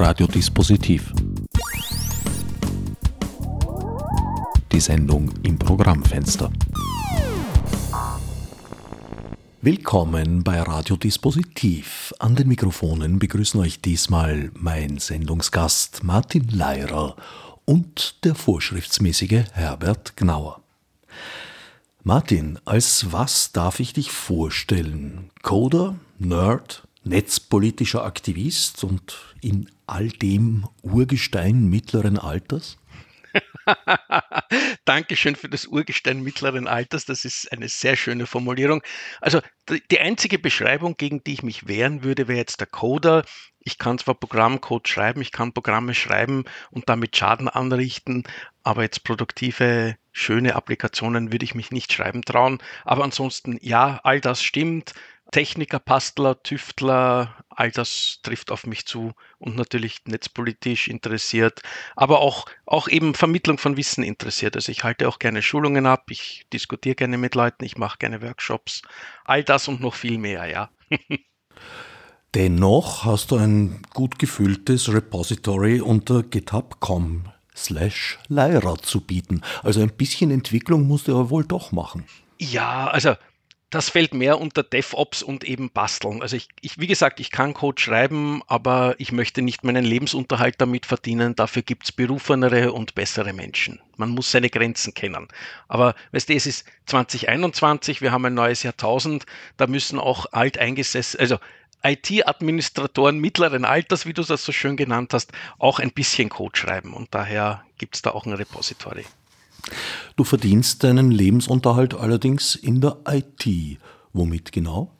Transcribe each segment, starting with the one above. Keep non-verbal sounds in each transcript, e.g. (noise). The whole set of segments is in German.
Radiodispositiv. Die Sendung im Programmfenster. Willkommen bei Radiodispositiv. An den Mikrofonen begrüßen euch diesmal mein Sendungsgast Martin Leirer und der vorschriftsmäßige Herbert Gnauer. Martin, als was darf ich dich vorstellen? Coder, Nerd, netzpolitischer Aktivist und in all dem Urgestein mittleren Alters? (laughs) Dankeschön für das Urgestein mittleren Alters. Das ist eine sehr schöne Formulierung. Also die einzige Beschreibung, gegen die ich mich wehren würde, wäre jetzt der Coder. Ich kann zwar Programmcode schreiben, ich kann Programme schreiben und damit Schaden anrichten, aber jetzt produktive, schöne Applikationen würde ich mich nicht schreiben trauen. Aber ansonsten, ja, all das stimmt. Techniker, Pastler, Tüftler, all das trifft auf mich zu und natürlich netzpolitisch interessiert, aber auch, auch eben Vermittlung von Wissen interessiert. Also ich halte auch gerne Schulungen ab, ich diskutiere gerne mit Leuten, ich mache gerne Workshops, all das und noch viel mehr, ja. (laughs) Dennoch hast du ein gut gefülltes Repository unter github.com slash Lyra zu bieten. Also ein bisschen Entwicklung musst du aber wohl doch machen. Ja, also das fällt mehr unter DevOps und eben Basteln. Also ich, ich, wie gesagt, ich kann Code schreiben, aber ich möchte nicht meinen Lebensunterhalt damit verdienen. Dafür gibt es berufenere und bessere Menschen. Man muss seine Grenzen kennen. Aber weißt du, es ist 2021, wir haben ein neues Jahrtausend, da müssen auch alteingesessen, also IT-Administratoren mittleren Alters, wie du das so schön genannt hast, auch ein bisschen Code schreiben. Und daher gibt es da auch ein Repository. Du verdienst deinen Lebensunterhalt allerdings in der IT. Womit genau?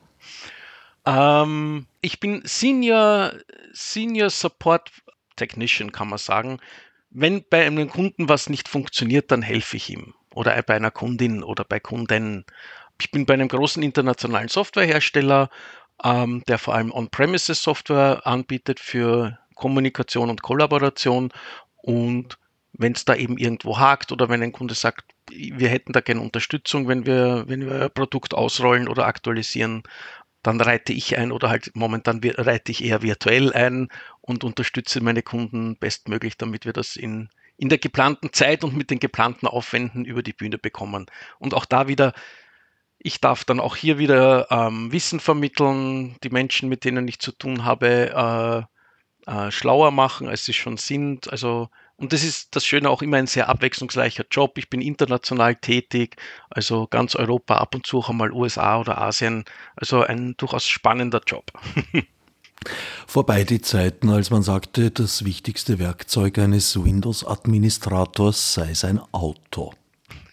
Ähm, ich bin Senior, Senior Support Technician, kann man sagen. Wenn bei einem Kunden was nicht funktioniert, dann helfe ich ihm. Oder bei einer Kundin oder bei Kunden. Ich bin bei einem großen internationalen Softwarehersteller, ähm, der vor allem On-Premises Software anbietet für Kommunikation und Kollaboration. Und wenn es da eben irgendwo hakt oder wenn ein Kunde sagt, wir hätten da gerne Unterstützung, wenn wir, wenn wir ein Produkt ausrollen oder aktualisieren, dann reite ich ein oder halt momentan reite ich eher virtuell ein und unterstütze meine Kunden bestmöglich, damit wir das in, in der geplanten Zeit und mit den geplanten Aufwänden über die Bühne bekommen. Und auch da wieder, ich darf dann auch hier wieder ähm, Wissen vermitteln, die Menschen, mit denen ich zu tun habe, äh, äh, schlauer machen, als sie schon sind. Also und das ist das Schöne auch immer ein sehr abwechslungsreicher Job. Ich bin international tätig, also ganz Europa, ab und zu auch einmal USA oder Asien. Also ein durchaus spannender Job. (laughs) Vorbei die Zeiten, als man sagte, das wichtigste Werkzeug eines Windows-Administrators sei sein Auto.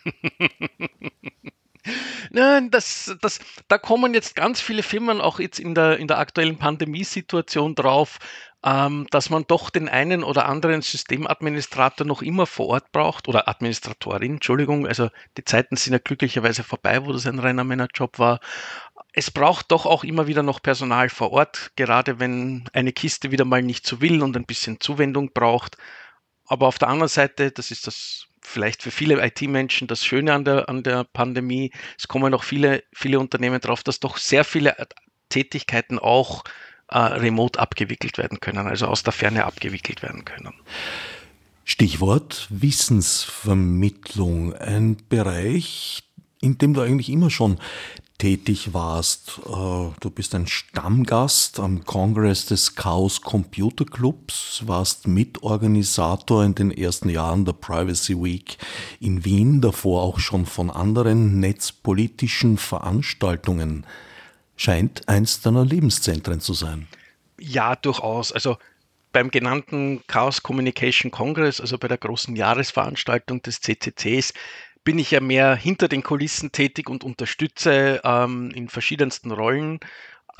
(laughs) Nein, das, das, da kommen jetzt ganz viele Firmen auch jetzt in der, in der aktuellen Pandemiesituation drauf, dass man doch den einen oder anderen Systemadministrator noch immer vor Ort braucht oder Administratorin, Entschuldigung. Also die Zeiten sind ja glücklicherweise vorbei, wo das ein reiner Männerjob war. Es braucht doch auch immer wieder noch Personal vor Ort, gerade wenn eine Kiste wieder mal nicht so will und ein bisschen Zuwendung braucht. Aber auf der anderen Seite, das ist das vielleicht für viele IT-Menschen das Schöne an der, an der Pandemie, es kommen auch viele, viele Unternehmen drauf, dass doch sehr viele Tätigkeiten auch äh, remote abgewickelt werden können, also aus der Ferne abgewickelt werden können. Stichwort Wissensvermittlung, ein Bereich, in dem du eigentlich immer schon tätig warst. Äh, du bist ein Stammgast am Kongress des Chaos Computer Clubs, warst Mitorganisator in den ersten Jahren der Privacy Week in Wien, davor auch schon von anderen netzpolitischen Veranstaltungen scheint eins deiner Lebenszentren zu sein. Ja, durchaus. Also beim genannten Chaos Communication Congress, also bei der großen Jahresveranstaltung des CCCs, bin ich ja mehr hinter den Kulissen tätig und unterstütze ähm, in verschiedensten Rollen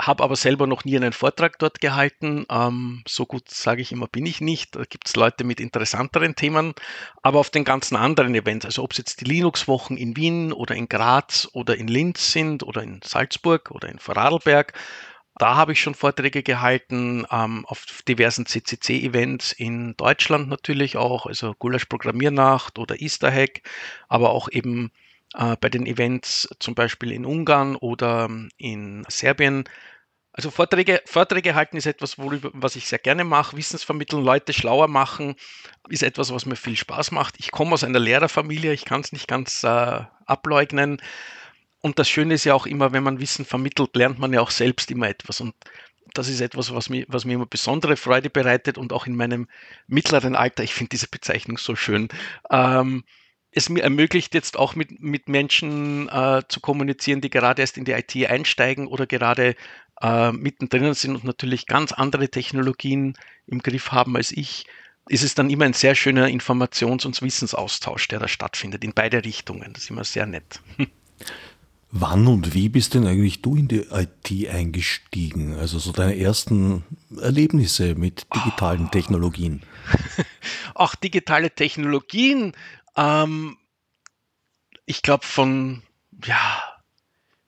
habe aber selber noch nie einen Vortrag dort gehalten. Ähm, so gut sage ich immer, bin ich nicht. Da gibt es Leute mit interessanteren Themen. Aber auf den ganzen anderen Events, also ob es jetzt die Linux-Wochen in Wien oder in Graz oder in Linz sind oder in Salzburg oder in Vorarlberg, da habe ich schon Vorträge gehalten ähm, auf diversen CCC-Events in Deutschland natürlich auch, also Gulasch Programmiernacht oder Easter Hack, aber auch eben bei den Events zum Beispiel in Ungarn oder in Serbien Also Vorträge, Vorträge halten ist etwas, was ich sehr gerne mache. Wissensvermitteln, Leute schlauer machen, ist etwas, was mir viel Spaß macht. Ich komme aus einer Lehrerfamilie, ich kann es nicht ganz äh, ableugnen. Und das Schöne ist ja auch immer, wenn man Wissen vermittelt, lernt man ja auch selbst immer etwas. Und das ist etwas, was mir, was mir immer besondere Freude bereitet und auch in meinem mittleren Alter, ich finde diese Bezeichnung so schön, ähm, es mir ermöglicht, jetzt auch mit, mit Menschen äh, zu kommunizieren, die gerade erst in die IT einsteigen oder gerade äh, mittendrin sind und natürlich ganz andere Technologien im Griff haben als ich, ist es dann immer ein sehr schöner Informations- und Wissensaustausch, der da stattfindet, in beide Richtungen. Das ist immer sehr nett. (laughs) Wann und wie bist denn eigentlich du in die IT eingestiegen? Also so deine ersten Erlebnisse mit digitalen oh. Technologien? (laughs) Auch digitale Technologien. Ähm, ich glaube von, ja,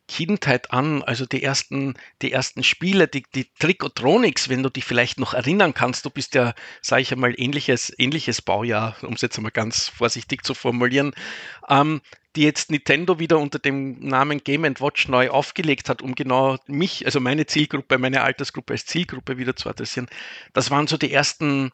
Kindheit an, also die ersten, die ersten Spiele, die, die Trikotronics, wenn du dich vielleicht noch erinnern kannst, du bist ja, sage ich einmal, ähnliches, ähnliches Baujahr, um es jetzt einmal ganz vorsichtig zu formulieren, ähm, die jetzt Nintendo wieder unter dem Namen Game Watch neu aufgelegt hat, um genau mich, also meine Zielgruppe, meine Altersgruppe als Zielgruppe wieder zu adressieren. Das waren so die ersten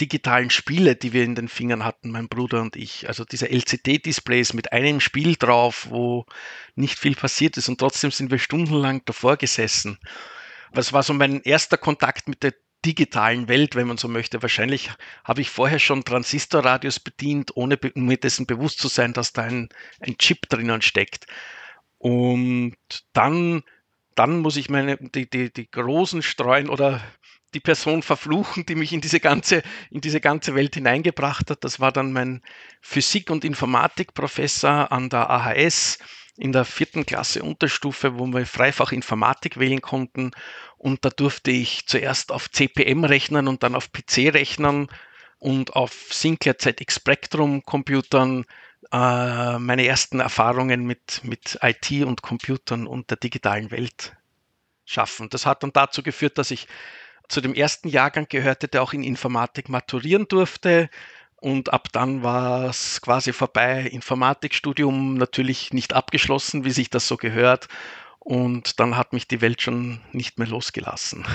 digitalen Spiele, die wir in den Fingern hatten, mein Bruder und ich. Also diese LCD-Displays mit einem Spiel drauf, wo nicht viel passiert ist und trotzdem sind wir stundenlang davor gesessen. Was war so mein erster Kontakt mit der digitalen Welt, wenn man so möchte. Wahrscheinlich habe ich vorher schon Transistorradios bedient, ohne mir dessen bewusst zu sein, dass da ein, ein Chip drinnen steckt. Und dann, dann muss ich meine, die, die, die großen streuen oder die Person verfluchen, die mich in diese ganze, in diese ganze Welt hineingebracht hat. Das war dann mein Physik- und Informatikprofessor an der AHS in der vierten Klasse Unterstufe, wo wir Freifach Informatik wählen konnten. Und da durfte ich zuerst auf CPM rechnen und dann auf PC rechnen und auf Sinclair ZX Spectrum Computern äh, meine ersten Erfahrungen mit, mit IT und Computern und der digitalen Welt schaffen. Das hat dann dazu geführt, dass ich zu dem ersten Jahrgang gehörte, der auch in Informatik maturieren durfte. Und ab dann war es quasi vorbei. Informatikstudium natürlich nicht abgeschlossen, wie sich das so gehört. Und dann hat mich die Welt schon nicht mehr losgelassen.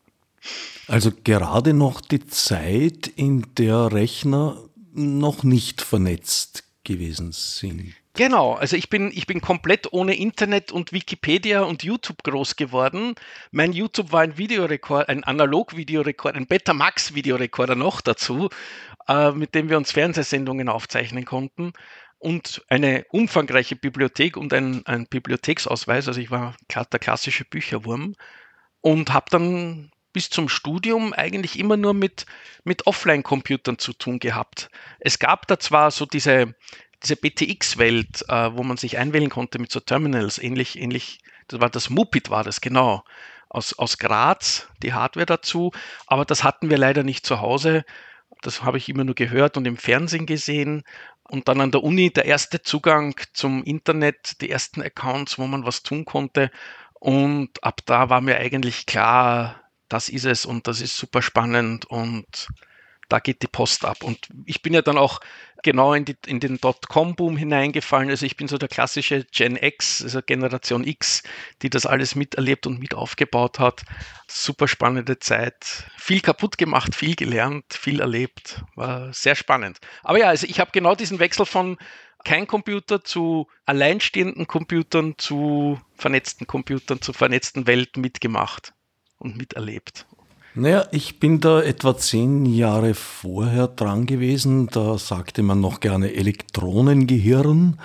(laughs) also gerade noch die Zeit, in der Rechner noch nicht vernetzt gewesen sind. Genau, also ich bin, ich bin komplett ohne Internet und Wikipedia und YouTube groß geworden. Mein YouTube war ein Videorekord, ein Analog-Videorekord, ein Betamax-Videorekorder noch dazu, äh, mit dem wir uns Fernsehsendungen aufzeichnen konnten und eine umfangreiche Bibliothek und ein, ein Bibliotheksausweis. Also ich war der klassische Bücherwurm und habe dann bis zum Studium eigentlich immer nur mit, mit Offline-Computern zu tun gehabt. Es gab da zwar so diese, diese BTX-Welt, äh, wo man sich einwählen konnte mit so Terminals, ähnlich, ähnlich, das war das Mupit war das, genau, aus, aus Graz, die Hardware dazu, aber das hatten wir leider nicht zu Hause. Das habe ich immer nur gehört und im Fernsehen gesehen. Und dann an der Uni der erste Zugang zum Internet, die ersten Accounts, wo man was tun konnte. Und ab da war mir eigentlich klar, das ist es und das ist super spannend und da geht die Post ab. Und ich bin ja dann auch genau in, die, in den Dotcom-Boom hineingefallen. Also ich bin so der klassische Gen X, also Generation X, die das alles miterlebt und mit aufgebaut hat. Super spannende Zeit. Viel kaputt gemacht, viel gelernt, viel erlebt. War sehr spannend. Aber ja, also ich habe genau diesen Wechsel von kein Computer zu alleinstehenden Computern, zu vernetzten Computern, zu vernetzten Welt mitgemacht und miterlebt. Naja, ich bin da etwa zehn Jahre vorher dran gewesen. Da sagte man noch gerne Elektronengehirn.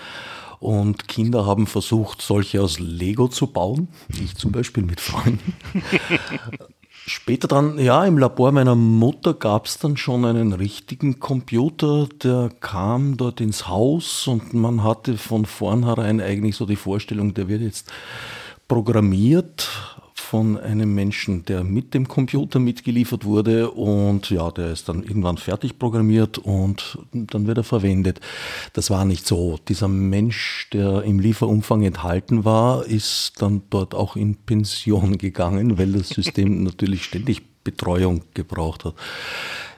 Und Kinder haben versucht, solche aus Lego zu bauen. Ich zum Beispiel mit Freunden. (laughs) Später dann, ja, im Labor meiner Mutter gab es dann schon einen richtigen Computer, der kam dort ins Haus und man hatte von vornherein eigentlich so die Vorstellung, der wird jetzt programmiert von einem Menschen, der mit dem Computer mitgeliefert wurde und ja, der ist dann irgendwann fertig programmiert und dann wird er verwendet. Das war nicht so. Dieser Mensch, der im Lieferumfang enthalten war, ist dann dort auch in Pension gegangen, weil das System (laughs) natürlich ständig Betreuung gebraucht hat.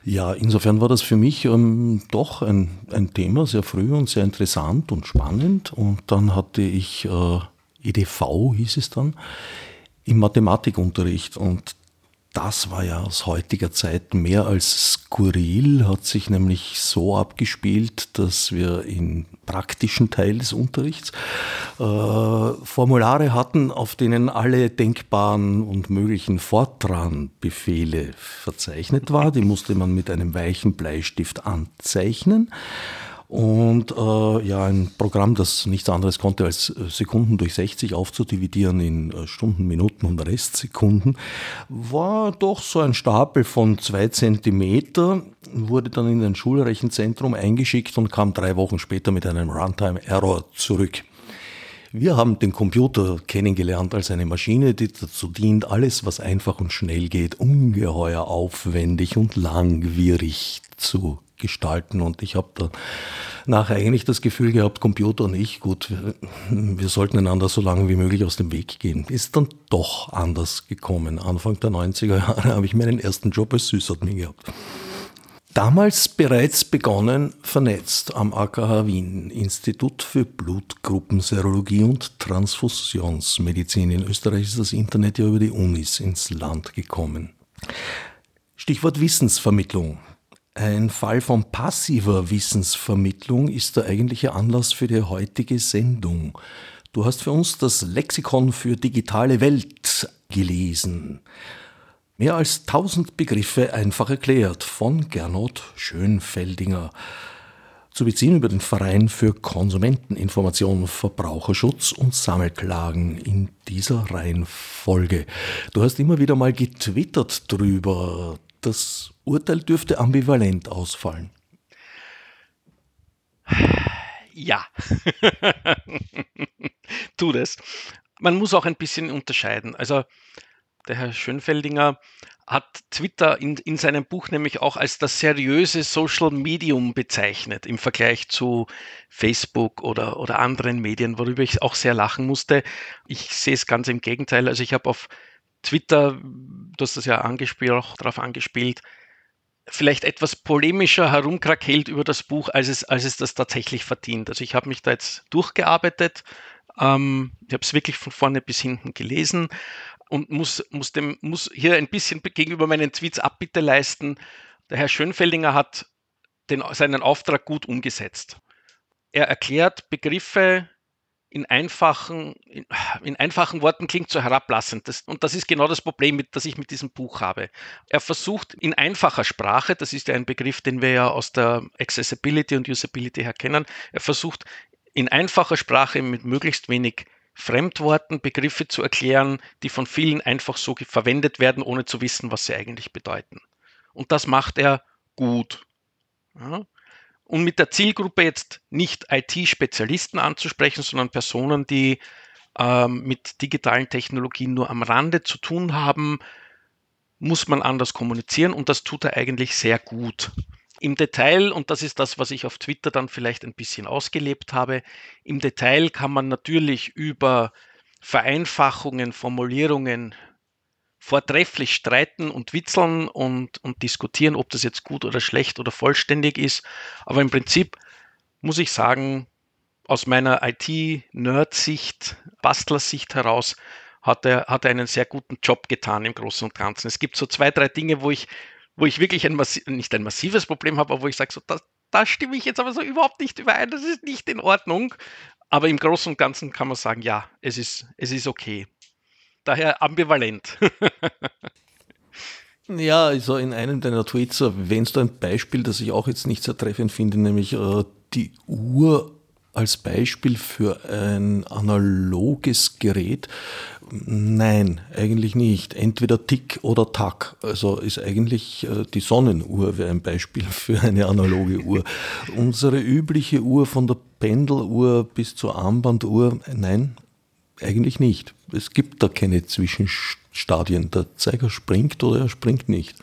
Ja, insofern war das für mich ähm, doch ein, ein Thema, sehr früh und sehr interessant und spannend. Und dann hatte ich äh, EDV, hieß es dann, im Mathematikunterricht und das war ja aus heutiger Zeit mehr als skurril, hat sich nämlich so abgespielt, dass wir im praktischen Teil des Unterrichts äh, Formulare hatten, auf denen alle denkbaren und möglichen Fortran-Befehle verzeichnet waren. Die musste man mit einem weichen Bleistift anzeichnen. Und äh, ja, ein Programm, das nichts anderes konnte, als äh, Sekunden durch 60 aufzudividieren in äh, Stunden, Minuten und Restsekunden, war doch so ein Stapel von zwei Zentimeter, wurde dann in ein Schulrechenzentrum eingeschickt und kam drei Wochen später mit einem Runtime-Error zurück. Wir haben den Computer kennengelernt als eine Maschine, die dazu dient, alles, was einfach und schnell geht, ungeheuer aufwendig und langwierig zu gestalten. Und ich habe da nachher eigentlich das Gefühl gehabt, Computer und ich, gut, wir, wir sollten einander so lange wie möglich aus dem Weg gehen. Ist dann doch anders gekommen. Anfang der 90er Jahre (laughs) habe ich meinen ersten Job als Süßadmin gehabt. Damals bereits begonnen, vernetzt am AKH Wien, Institut für Blutgruppenserologie und Transfusionsmedizin. In Österreich ist das Internet ja über die Unis ins Land gekommen. Stichwort Wissensvermittlung. Ein Fall von passiver Wissensvermittlung ist der eigentliche Anlass für die heutige Sendung. Du hast für uns das Lexikon für digitale Welt gelesen. Mehr als tausend Begriffe einfach erklärt von Gernot Schönfeldinger. Zu beziehen über den Verein für Konsumenteninformation, Verbraucherschutz und Sammelklagen in dieser Reihenfolge. Du hast immer wieder mal getwittert drüber. Das Urteil dürfte ambivalent ausfallen. Ja, (laughs) tu das. Man muss auch ein bisschen unterscheiden. Also der Herr Schönfeldinger hat Twitter in, in seinem Buch nämlich auch als das seriöse Social Medium bezeichnet im Vergleich zu Facebook oder, oder anderen Medien, worüber ich auch sehr lachen musste. Ich sehe es ganz im Gegenteil. Also ich habe auf Twitter, du hast das ja angespielt, auch darauf angespielt, vielleicht etwas polemischer herumkrakelt über das Buch, als es, als es das tatsächlich verdient. Also ich habe mich da jetzt durchgearbeitet, ähm, ich habe es wirklich von vorne bis hinten gelesen und muss, muss, dem, muss hier ein bisschen gegenüber meinen Tweets Abbitte leisten. Der Herr Schönfeldinger hat den, seinen Auftrag gut umgesetzt. Er erklärt Begriffe, in einfachen, in, in, einfachen Worten klingt so herablassend. Das, und das ist genau das Problem, mit, das ich mit diesem Buch habe. Er versucht in einfacher Sprache, das ist ja ein Begriff, den wir ja aus der Accessibility und Usability her kennen, er versucht in einfacher Sprache mit möglichst wenig Fremdworten Begriffe zu erklären, die von vielen einfach so verwendet werden, ohne zu wissen, was sie eigentlich bedeuten. Und das macht er gut. Ja? Und mit der Zielgruppe jetzt nicht IT-Spezialisten anzusprechen, sondern Personen, die ähm, mit digitalen Technologien nur am Rande zu tun haben, muss man anders kommunizieren und das tut er eigentlich sehr gut. Im Detail, und das ist das, was ich auf Twitter dann vielleicht ein bisschen ausgelebt habe, im Detail kann man natürlich über Vereinfachungen, Formulierungen, vortrefflich streiten und witzeln und, und diskutieren, ob das jetzt gut oder schlecht oder vollständig ist. Aber im Prinzip muss ich sagen, aus meiner IT-Nerd-Sicht, Bastler-Sicht heraus, hat er, hat er einen sehr guten Job getan im Großen und Ganzen. Es gibt so zwei, drei Dinge, wo ich, wo ich wirklich ein nicht ein massives Problem habe, aber wo ich sage, so, da, da stimme ich jetzt aber so überhaupt nicht überein, das ist nicht in Ordnung. Aber im Großen und Ganzen kann man sagen, ja, es ist, es ist okay daher ambivalent. (laughs) ja, also in einem deiner Tweets erwähnst du ein Beispiel, das ich auch jetzt nicht sehr treffend finde, nämlich äh, die Uhr als Beispiel für ein analoges Gerät. Nein, eigentlich nicht. Entweder Tick oder Tack. Also ist eigentlich äh, die Sonnenuhr wäre ein Beispiel (laughs) für eine analoge Uhr. Unsere übliche Uhr von der Pendeluhr bis zur Armbanduhr, nein, eigentlich nicht. Es gibt da keine Zwischenstadien. Der Zeiger springt oder er springt nicht.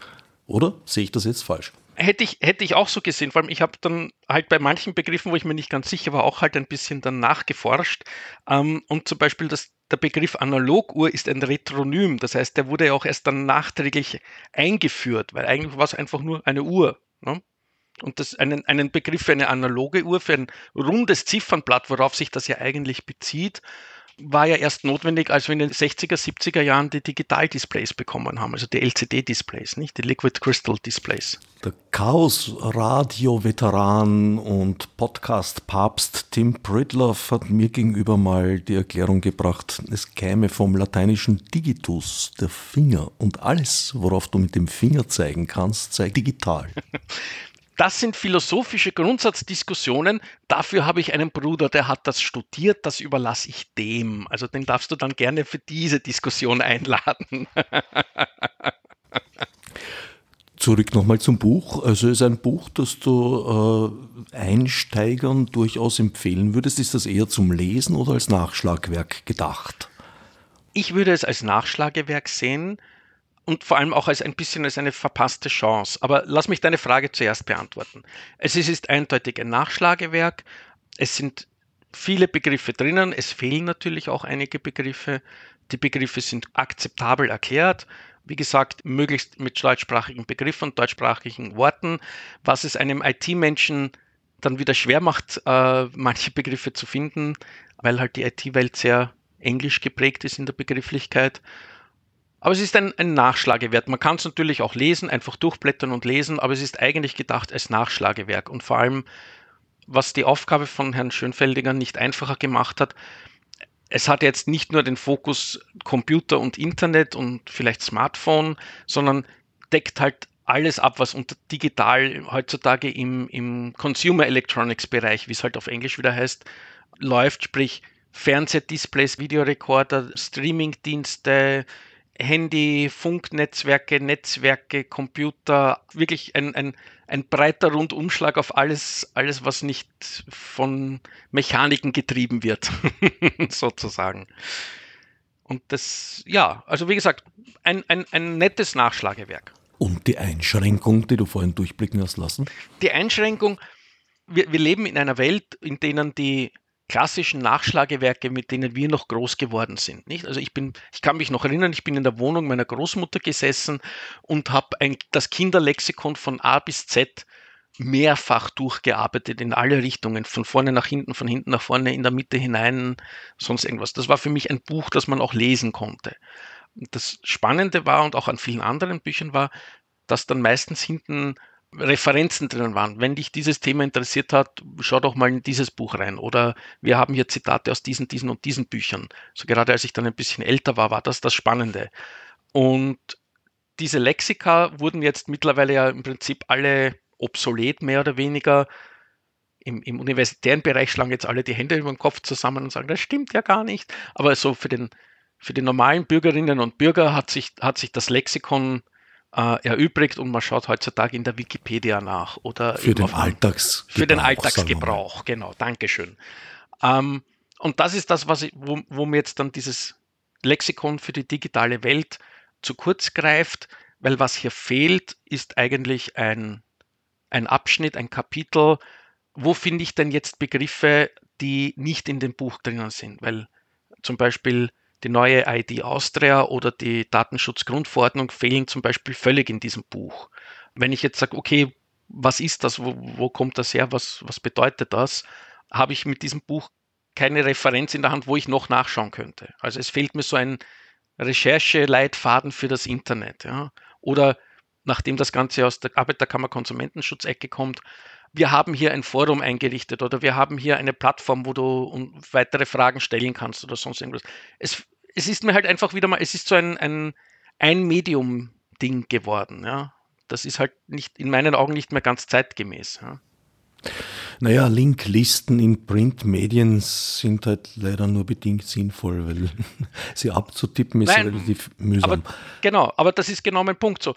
Oder sehe ich das jetzt falsch? Hätte ich, hätte ich auch so gesehen. Vor allem, ich habe dann halt bei manchen Begriffen, wo ich mir nicht ganz sicher war, auch halt ein bisschen dann nachgeforscht. Ähm, und zum Beispiel das, der Begriff Analoguhr ist ein Retronym. Das heißt, der wurde ja auch erst dann nachträglich eingeführt, weil eigentlich war es einfach nur eine Uhr. Ne? Und das einen, einen Begriff für eine analoge Uhr, für ein rundes Ziffernblatt, worauf sich das ja eigentlich bezieht, war ja erst notwendig, als wir in den 60er, 70er Jahren die Digital-Displays bekommen haben, also die LCD-Displays, nicht die Liquid Crystal Displays. Der Chaos-Radio-Veteran und Podcast-Papst Tim Pridloff hat mir gegenüber mal die Erklärung gebracht, es käme vom lateinischen Digitus, der Finger, und alles, worauf du mit dem Finger zeigen kannst, sei digital. (laughs) Das sind philosophische Grundsatzdiskussionen. Dafür habe ich einen Bruder, der hat das studiert, das überlasse ich dem. Also den darfst du dann gerne für diese Diskussion einladen. (laughs) Zurück nochmal zum Buch. Also ist ein Buch, das du äh, Einsteigern durchaus empfehlen würdest. Ist das eher zum Lesen oder als Nachschlagwerk gedacht? Ich würde es als Nachschlagewerk sehen und vor allem auch als ein bisschen als eine verpasste Chance. Aber lass mich deine Frage zuerst beantworten. Es ist, ist eindeutig ein Nachschlagewerk. Es sind viele Begriffe drinnen. Es fehlen natürlich auch einige Begriffe. Die Begriffe sind akzeptabel erklärt. Wie gesagt, möglichst mit deutschsprachigen Begriffen und deutschsprachigen Worten, was es einem IT-Menschen dann wieder schwer macht, äh, manche Begriffe zu finden, weil halt die IT-Welt sehr englisch geprägt ist in der Begrifflichkeit. Aber es ist ein, ein Nachschlagewert. Man kann es natürlich auch lesen, einfach durchblättern und lesen, aber es ist eigentlich gedacht als Nachschlagewerk. Und vor allem, was die Aufgabe von Herrn Schönfeldiger nicht einfacher gemacht hat, es hat jetzt nicht nur den Fokus Computer und Internet und vielleicht Smartphone, sondern deckt halt alles ab, was unter digital heutzutage im, im Consumer Electronics Bereich, wie es halt auf Englisch wieder heißt, läuft, sprich Fernsehdisplays, Videorekorder, Streamingdienste, Handy, Funknetzwerke, Netzwerke, Computer, wirklich ein, ein, ein breiter Rundumschlag auf alles, alles, was nicht von Mechaniken getrieben wird, (laughs) sozusagen. Und das, ja, also wie gesagt, ein, ein, ein nettes Nachschlagewerk. Und die Einschränkung, die du vorhin durchblicken hast lassen? Die Einschränkung, wir, wir leben in einer Welt, in denen die klassischen Nachschlagewerke, mit denen wir noch groß geworden sind. Nicht? Also ich bin, ich kann mich noch erinnern, ich bin in der Wohnung meiner Großmutter gesessen und habe das Kinderlexikon von A bis Z mehrfach durchgearbeitet in alle Richtungen, von vorne nach hinten, von hinten nach vorne, in der Mitte hinein, sonst irgendwas. Das war für mich ein Buch, das man auch lesen konnte. Das Spannende war und auch an vielen anderen Büchern war, dass dann meistens hinten Referenzen drinnen waren. Wenn dich dieses Thema interessiert hat, schau doch mal in dieses Buch rein. Oder wir haben hier Zitate aus diesen, diesen und diesen Büchern. So gerade als ich dann ein bisschen älter war, war das das Spannende. Und diese Lexika wurden jetzt mittlerweile ja im Prinzip alle obsolet, mehr oder weniger. Im, Im, universitären Bereich schlagen jetzt alle die Hände über den Kopf zusammen und sagen, das stimmt ja gar nicht. Aber so für den, für die normalen Bürgerinnen und Bürger hat sich, hat sich das Lexikon äh, erübrigt und man schaut heutzutage in der Wikipedia nach. Oder für den Alltagsgebrauch. Für den Alltagsgebrauch, genau, Dankeschön. Ähm, und das ist das, was ich, wo, wo mir jetzt dann dieses Lexikon für die digitale Welt zu kurz greift, weil was hier fehlt, ist eigentlich ein, ein Abschnitt, ein Kapitel, wo finde ich denn jetzt Begriffe, die nicht in dem Buch drinnen sind, weil zum Beispiel die neue ID Austria oder die Datenschutzgrundverordnung fehlen zum Beispiel völlig in diesem Buch. Wenn ich jetzt sage, okay, was ist das, wo, wo kommt das her, was, was bedeutet das, habe ich mit diesem Buch keine Referenz in der Hand, wo ich noch nachschauen könnte. Also es fehlt mir so ein Rechercheleitfaden für das Internet. Ja. Oder nachdem das Ganze aus der Arbeiterkammer Konsumentenschutzecke kommt, wir haben hier ein Forum eingerichtet oder wir haben hier eine Plattform, wo du weitere Fragen stellen kannst oder sonst irgendwas. Es, es ist mir halt einfach wieder mal, es ist so ein, ein, ein Medium-Ding geworden. Ja. Das ist halt nicht in meinen Augen nicht mehr ganz zeitgemäß. Ja. Naja, Linklisten in Printmedien sind halt leider nur bedingt sinnvoll, weil (laughs) sie abzutippen ist Nein, relativ mühsam. Aber, genau, aber das ist genau mein Punkt so.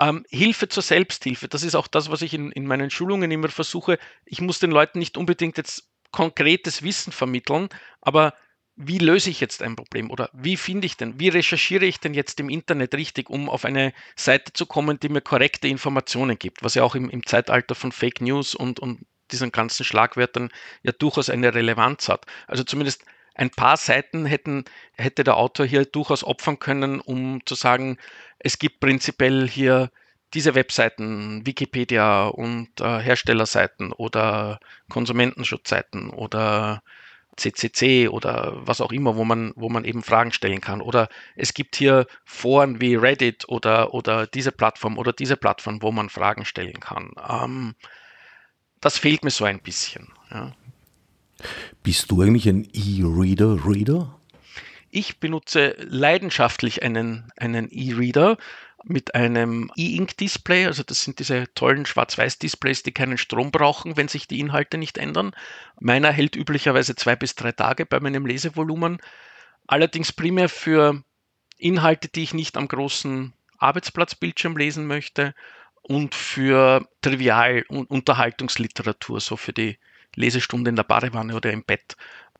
Ähm, Hilfe zur Selbsthilfe, das ist auch das, was ich in, in meinen Schulungen immer versuche. Ich muss den Leuten nicht unbedingt jetzt konkretes Wissen vermitteln, aber wie löse ich jetzt ein Problem oder wie finde ich denn, wie recherchiere ich denn jetzt im Internet richtig, um auf eine Seite zu kommen, die mir korrekte Informationen gibt, was ja auch im, im Zeitalter von Fake News und, und diesen ganzen Schlagwörtern ja durchaus eine Relevanz hat. Also zumindest ein paar Seiten hätten, hätte der Autor hier durchaus opfern können, um zu sagen, es gibt prinzipiell hier diese Webseiten, Wikipedia und äh, Herstellerseiten oder Konsumentenschutzseiten oder CCC oder was auch immer, wo man, wo man eben Fragen stellen kann. Oder es gibt hier Foren wie Reddit oder, oder diese Plattform oder diese Plattform, wo man Fragen stellen kann. Ähm, das fehlt mir so ein bisschen. Ja. Bist du eigentlich ein E-Reader-Reader? Ich benutze leidenschaftlich einen, einen E-Reader mit einem E-Ink-Display. Also das sind diese tollen Schwarz-Weiß-Displays, die keinen Strom brauchen, wenn sich die Inhalte nicht ändern. Meiner hält üblicherweise zwei bis drei Tage bei meinem Lesevolumen. Allerdings primär für Inhalte, die ich nicht am großen Arbeitsplatzbildschirm lesen möchte und für Trivial- und Unterhaltungsliteratur, so für die Lesestunde in der Badewanne oder im Bett.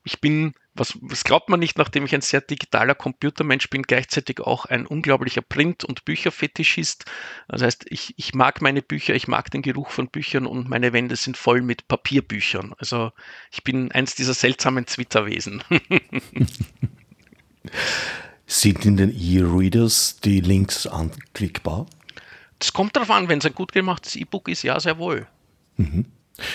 Ich bin, was, was glaubt man nicht, nachdem ich ein sehr digitaler Computermensch bin, gleichzeitig auch ein unglaublicher Print- und Bücherfetischist. Das heißt, ich, ich mag meine Bücher, ich mag den Geruch von Büchern und meine Wände sind voll mit Papierbüchern. Also ich bin eins dieser seltsamen Twitterwesen. (laughs) Sind in den E-Readers die Links anklickbar? Das kommt darauf an, wenn es ein gut gemachtes E-Book ist, ja, sehr wohl. Mhm.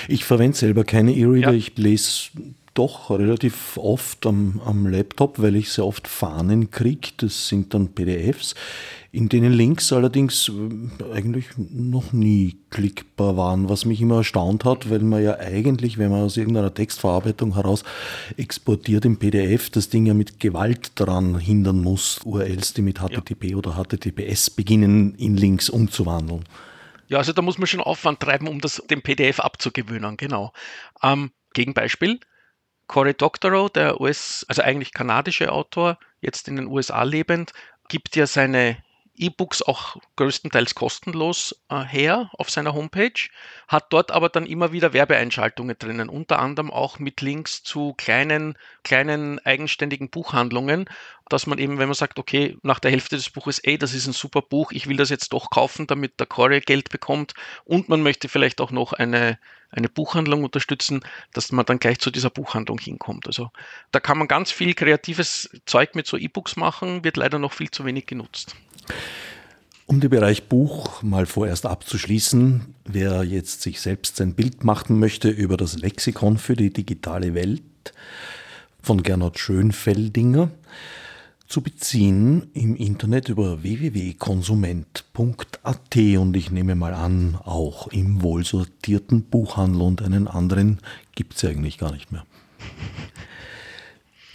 Ich verwende selber keine E-Reader, ja. ich lese doch relativ oft am, am Laptop, weil ich sehr oft Fahnen kriege. Das sind dann PDFs, in denen Links allerdings äh, eigentlich noch nie klickbar waren, was mich immer erstaunt hat, weil man ja eigentlich, wenn man aus irgendeiner Textverarbeitung heraus exportiert im PDF, das Ding ja mit Gewalt daran hindern muss, URLs, die mit HTTP ja. oder HTTPS beginnen, in Links umzuwandeln. Ja, also da muss man schon Aufwand treiben, um das dem PDF abzugewöhnen, genau. Ähm, Gegenbeispiel, Cory Doctorow, der US, also eigentlich kanadische Autor, jetzt in den USA lebend, gibt ja seine E-Books auch größtenteils kostenlos äh, her auf seiner Homepage, hat dort aber dann immer wieder Werbeeinschaltungen drinnen, unter anderem auch mit Links zu kleinen, kleinen eigenständigen Buchhandlungen, dass man eben, wenn man sagt, okay, nach der Hälfte des Buches, ey, das ist ein super Buch, ich will das jetzt doch kaufen, damit der Core Geld bekommt und man möchte vielleicht auch noch eine, eine Buchhandlung unterstützen, dass man dann gleich zu dieser Buchhandlung hinkommt. Also da kann man ganz viel kreatives Zeug mit so E-Books machen, wird leider noch viel zu wenig genutzt. Um den Bereich Buch mal vorerst abzuschließen, wer jetzt sich selbst sein Bild machen möchte über das Lexikon für die digitale Welt von Gernot Schönfeldinger, zu beziehen im Internet über www.konsument.at und ich nehme mal an, auch im wohlsortierten Buchhandel und einen anderen gibt es ja eigentlich gar nicht mehr.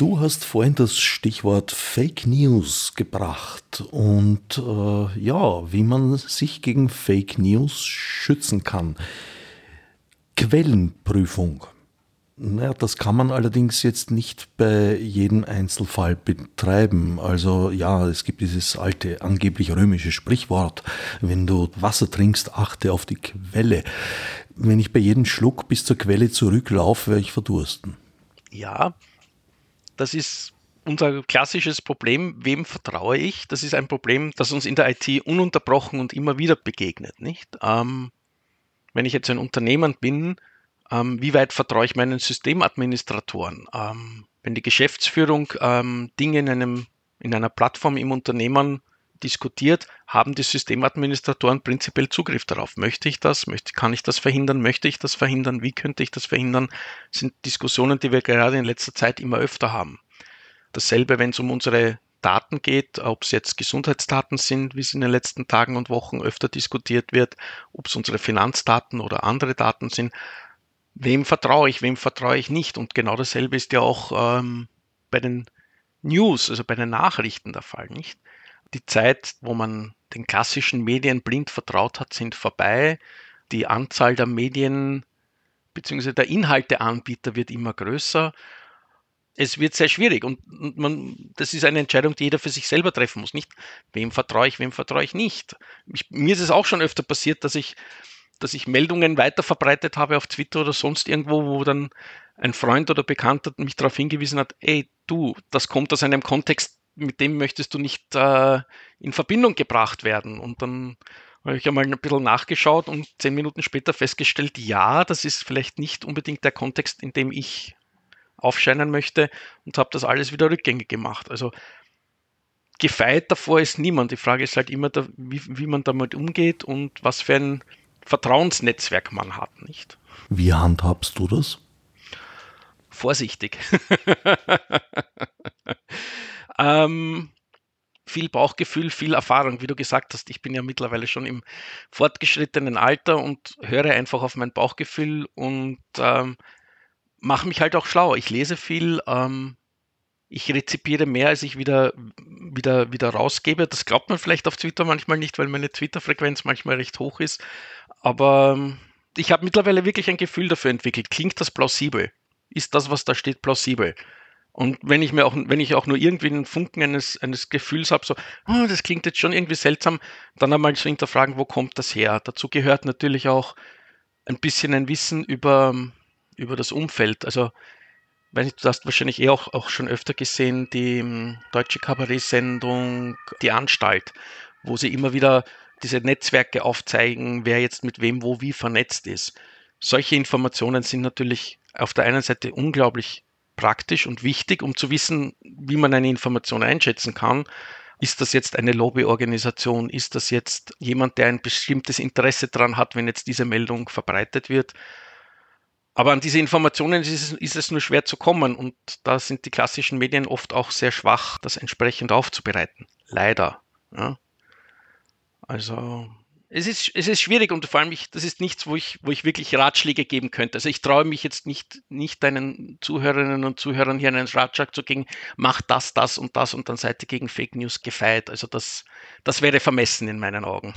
Du hast vorhin das Stichwort Fake News gebracht und äh, ja, wie man sich gegen Fake News schützen kann. Quellenprüfung. Naja, das kann man allerdings jetzt nicht bei jedem Einzelfall betreiben. Also ja, es gibt dieses alte, angeblich römische Sprichwort, wenn du Wasser trinkst, achte auf die Quelle. Wenn ich bei jedem Schluck bis zur Quelle zurücklaufe, werde ich verdursten. Ja, das ist unser klassisches Problem, wem vertraue ich? Das ist ein Problem, das uns in der IT ununterbrochen und immer wieder begegnet, nicht? Ähm, wenn ich jetzt ein Unternehmen bin, ähm, wie weit vertraue ich meinen Systemadministratoren? Ähm, wenn die Geschäftsführung ähm, Dinge in, einem, in einer Plattform im Unternehmen diskutiert, haben die Systemadministratoren prinzipiell Zugriff darauf. Möchte ich das? Möchte, kann ich das verhindern? Möchte ich das verhindern? Wie könnte ich das verhindern? Das sind Diskussionen, die wir gerade in letzter Zeit immer öfter haben. Dasselbe, wenn es um unsere Daten geht, ob es jetzt Gesundheitsdaten sind, wie es in den letzten Tagen und Wochen öfter diskutiert wird, ob es unsere Finanzdaten oder andere Daten sind. Wem vertraue ich, wem vertraue ich nicht? Und genau dasselbe ist ja auch ähm, bei den News, also bei den Nachrichten der Fall, nicht? Die Zeit, wo man den klassischen Medien blind vertraut hat, sind vorbei. Die Anzahl der Medien bzw. der Inhalteanbieter wird immer größer. Es wird sehr schwierig und man, das ist eine Entscheidung, die jeder für sich selber treffen muss. Nicht, wem vertraue ich, wem vertraue ich nicht. Ich, mir ist es auch schon öfter passiert, dass ich, dass ich Meldungen weiterverbreitet habe auf Twitter oder sonst irgendwo, wo dann ein Freund oder Bekannter mich darauf hingewiesen hat, ey, du, das kommt aus einem Kontext, mit dem möchtest du nicht äh, in Verbindung gebracht werden. Und dann habe ich einmal ein bisschen nachgeschaut und zehn Minuten später festgestellt, ja, das ist vielleicht nicht unbedingt der Kontext, in dem ich aufscheinen möchte und habe das alles wieder rückgängig gemacht. Also gefeit davor ist niemand. Die Frage ist halt immer, da, wie, wie man damit umgeht und was für ein Vertrauensnetzwerk man hat, nicht? Wie handhabst du das? vorsichtig. (laughs) ähm, viel Bauchgefühl, viel Erfahrung, wie du gesagt hast. Ich bin ja mittlerweile schon im fortgeschrittenen Alter und höre einfach auf mein Bauchgefühl und ähm, mache mich halt auch schlau. Ich lese viel, ähm, ich rezipiere mehr, als ich wieder, wieder, wieder rausgebe. Das glaubt man vielleicht auf Twitter manchmal nicht, weil meine Twitter-Frequenz manchmal recht hoch ist. Aber ähm, ich habe mittlerweile wirklich ein Gefühl dafür entwickelt. Klingt das plausibel? Ist das, was da steht, plausibel? Und wenn ich mir auch, wenn ich auch nur irgendwie einen Funken eines, eines Gefühls habe, so, oh, das klingt jetzt schon irgendwie seltsam, dann einmal so hinterfragen, wo kommt das her? Dazu gehört natürlich auch ein bisschen ein Wissen über, über das Umfeld. Also, du hast wahrscheinlich eh auch, auch schon öfter gesehen, die um, deutsche Kabarett-Sendung Die Anstalt, wo sie immer wieder diese Netzwerke aufzeigen, wer jetzt mit wem wo wie vernetzt ist. Solche Informationen sind natürlich auf der einen Seite unglaublich praktisch und wichtig, um zu wissen, wie man eine Information einschätzen kann. Ist das jetzt eine Lobbyorganisation? Ist das jetzt jemand, der ein bestimmtes Interesse daran hat, wenn jetzt diese Meldung verbreitet wird? Aber an diese Informationen ist es, ist es, nur schwer zu kommen und da sind die klassischen Medien oft auch sehr schwach, das entsprechend aufzubereiten. Leider. Ja. Also es ist, es ist schwierig und vor allem, ich, das ist nichts, wo ich, wo ich wirklich Ratschläge geben könnte. Also ich traue mich jetzt nicht, nicht deinen Zuhörerinnen und Zuhörern hier einen Ratschlag zu geben, mach das, das und das und dann seid ihr gegen Fake News gefeit. Also das, das wäre vermessen in meinen Augen.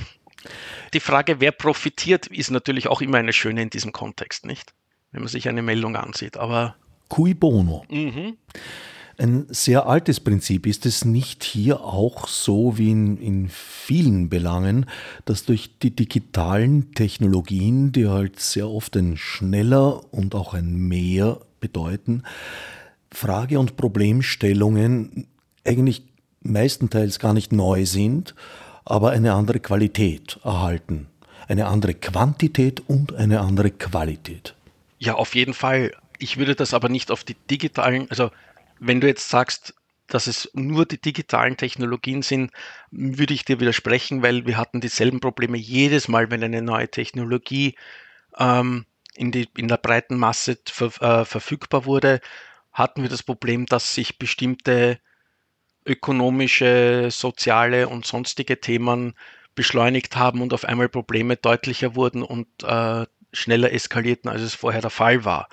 Die Frage, wer profitiert, ist natürlich auch immer eine schöne in diesem Kontext, nicht? Wenn man sich eine Meldung ansieht. Aber. Cui bono. Mhm. Ein sehr altes Prinzip. Ist es nicht hier auch so wie in, in vielen Belangen, dass durch die digitalen Technologien, die halt sehr oft ein schneller und auch ein mehr bedeuten, Frage- und Problemstellungen eigentlich meistenteils gar nicht neu sind, aber eine andere Qualität erhalten. Eine andere Quantität und eine andere Qualität. Ja, auf jeden Fall. Ich würde das aber nicht auf die digitalen, also wenn du jetzt sagst, dass es nur die digitalen Technologien sind, würde ich dir widersprechen, weil wir hatten dieselben Probleme jedes Mal, wenn eine neue Technologie ähm, in, die, in der breiten Masse ver, äh, verfügbar wurde, hatten wir das Problem, dass sich bestimmte ökonomische, soziale und sonstige Themen beschleunigt haben und auf einmal Probleme deutlicher wurden und äh, schneller eskalierten, als es vorher der Fall war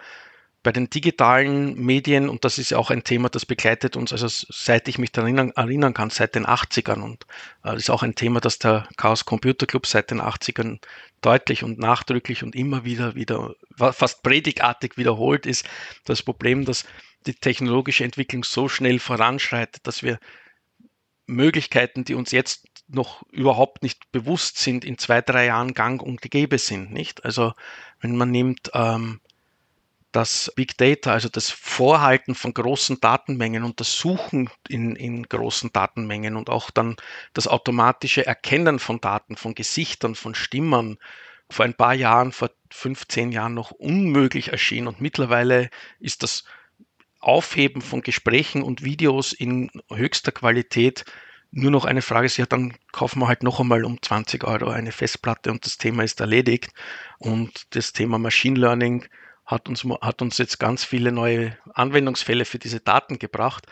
bei den digitalen Medien, und das ist auch ein Thema, das begleitet uns, also seit ich mich daran erinnern, kann, seit den 80ern. Und äh, ist auch ein Thema, das der Chaos Computer Club seit den 80ern deutlich und nachdrücklich und immer wieder, wieder fast predigartig wiederholt, ist das Problem, dass die technologische Entwicklung so schnell voranschreitet, dass wir Möglichkeiten, die uns jetzt noch überhaupt nicht bewusst sind, in zwei, drei Jahren gang und gäbe sind, nicht? Also, wenn man nimmt, ähm, das Big Data, also das Vorhalten von großen Datenmengen und das Suchen in, in großen Datenmengen und auch dann das automatische Erkennen von Daten, von Gesichtern, von Stimmen, vor ein paar Jahren, vor 15 Jahren noch unmöglich erschien. Und mittlerweile ist das Aufheben von Gesprächen und Videos in höchster Qualität nur noch eine Frage ja, dann kaufen wir halt noch einmal um 20 Euro eine Festplatte und das Thema ist erledigt. Und das Thema Machine Learning hat uns, hat uns jetzt ganz viele neue Anwendungsfälle für diese Daten gebracht.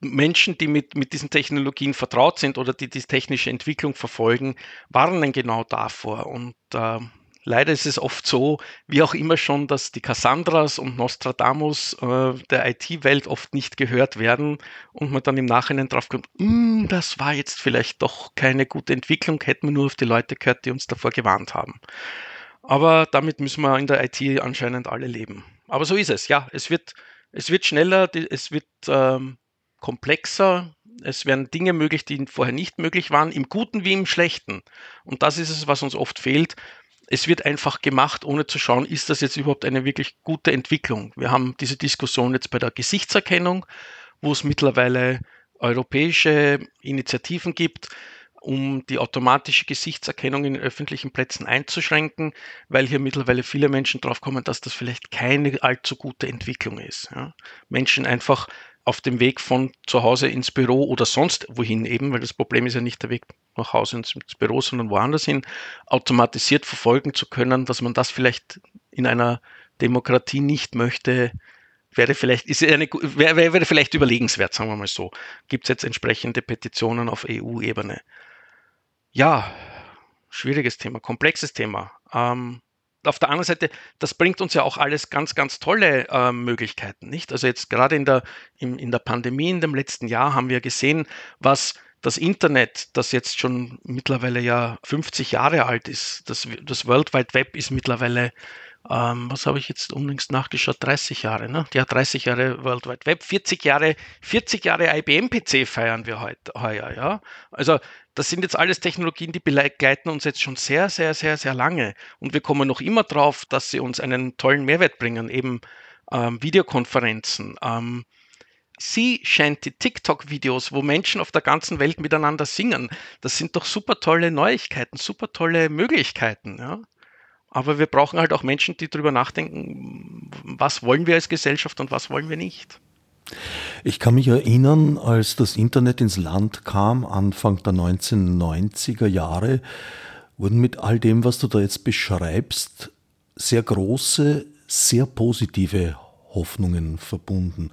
Menschen, die mit, mit diesen Technologien vertraut sind oder die die technische Entwicklung verfolgen, warnen genau davor. Und äh, leider ist es oft so, wie auch immer schon, dass die Cassandras und Nostradamus äh, der IT-Welt oft nicht gehört werden und man dann im Nachhinein drauf kommt, hm, das war jetzt vielleicht doch keine gute Entwicklung, hätten wir nur auf die Leute gehört, die uns davor gewarnt haben. Aber damit müssen wir in der IT anscheinend alle leben. Aber so ist es, ja. Es wird, es wird schneller, es wird ähm, komplexer, es werden Dinge möglich, die vorher nicht möglich waren, im Guten wie im Schlechten. Und das ist es, was uns oft fehlt. Es wird einfach gemacht, ohne zu schauen, ist das jetzt überhaupt eine wirklich gute Entwicklung. Wir haben diese Diskussion jetzt bei der Gesichtserkennung, wo es mittlerweile europäische Initiativen gibt, um die automatische Gesichtserkennung in öffentlichen Plätzen einzuschränken, weil hier mittlerweile viele Menschen drauf kommen, dass das vielleicht keine allzu gute Entwicklung ist. Ja. Menschen einfach auf dem Weg von zu Hause ins Büro oder sonst wohin eben, weil das Problem ist ja nicht der Weg nach Hause ins, Büro, sondern woanders hin, automatisiert verfolgen zu können, dass man das vielleicht in einer Demokratie nicht möchte, wäre vielleicht, ist eine, wäre, wäre vielleicht überlegenswert, sagen wir mal so. Gibt es jetzt entsprechende Petitionen auf EU-Ebene? Ja, schwieriges Thema, komplexes Thema. Ähm, auf der anderen Seite, das bringt uns ja auch alles ganz, ganz tolle äh, Möglichkeiten, nicht? Also jetzt gerade in der, in, in der Pandemie in dem letzten Jahr haben wir gesehen, was das Internet, das jetzt schon mittlerweile ja 50 Jahre alt ist, das, das World Wide Web ist mittlerweile, ähm, was habe ich jetzt unlängst nachgeschaut, 30 Jahre, ne? Ja, 30 Jahre World Wide Web, 40 Jahre, 40 Jahre IBM-PC feiern wir heute, heuer, ja. Also das sind jetzt alles Technologien, die begleiten uns jetzt schon sehr, sehr, sehr, sehr lange. Und wir kommen noch immer drauf, dass sie uns einen tollen Mehrwert bringen, eben ähm, Videokonferenzen, ähm, Sea Shanty TikTok-Videos, wo Menschen auf der ganzen Welt miteinander singen. Das sind doch super tolle Neuigkeiten, super tolle Möglichkeiten. Ja? Aber wir brauchen halt auch Menschen, die darüber nachdenken, was wollen wir als Gesellschaft und was wollen wir nicht. Ich kann mich erinnern, als das Internet ins Land kam, Anfang der 1990er Jahre, wurden mit all dem, was du da jetzt beschreibst, sehr große, sehr positive Hoffnungen verbunden.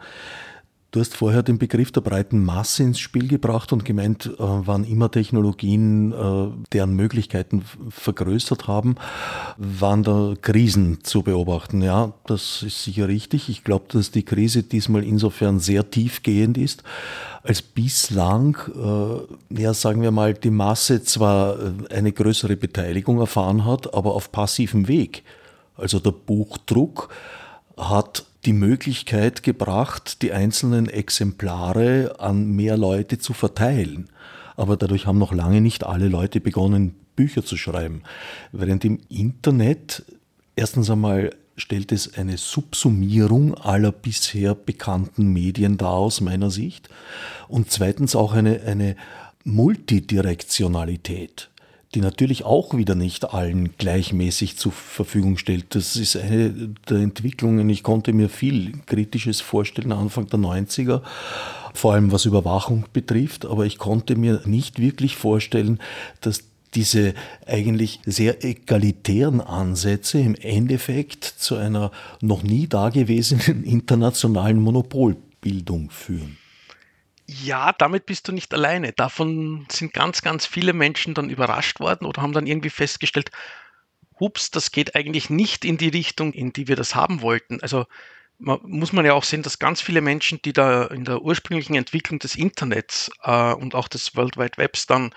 Du hast vorher den Begriff der breiten Masse ins Spiel gebracht und gemeint, äh, wann immer Technologien äh, deren Möglichkeiten vergrößert haben, waren da Krisen zu beobachten. Ja, das ist sicher richtig. Ich glaube, dass die Krise diesmal insofern sehr tiefgehend ist, als bislang, äh, ja, sagen wir mal, die Masse zwar äh, eine größere Beteiligung erfahren hat, aber auf passivem Weg. Also der Buchdruck hat die Möglichkeit gebracht, die einzelnen Exemplare an mehr Leute zu verteilen. Aber dadurch haben noch lange nicht alle Leute begonnen, Bücher zu schreiben. Während im Internet erstens einmal stellt es eine Subsumierung aller bisher bekannten Medien dar aus meiner Sicht und zweitens auch eine, eine Multidirektionalität die natürlich auch wieder nicht allen gleichmäßig zur Verfügung stellt. Das ist eine der Entwicklungen. Ich konnte mir viel Kritisches vorstellen Anfang der 90er, vor allem was Überwachung betrifft, aber ich konnte mir nicht wirklich vorstellen, dass diese eigentlich sehr egalitären Ansätze im Endeffekt zu einer noch nie dagewesenen (laughs) internationalen Monopolbildung führen. Ja, damit bist du nicht alleine. Davon sind ganz, ganz viele Menschen dann überrascht worden oder haben dann irgendwie festgestellt, hups, das geht eigentlich nicht in die Richtung, in die wir das haben wollten. Also man, muss man ja auch sehen, dass ganz viele Menschen, die da in der ursprünglichen Entwicklung des Internets äh, und auch des World Wide Webs dann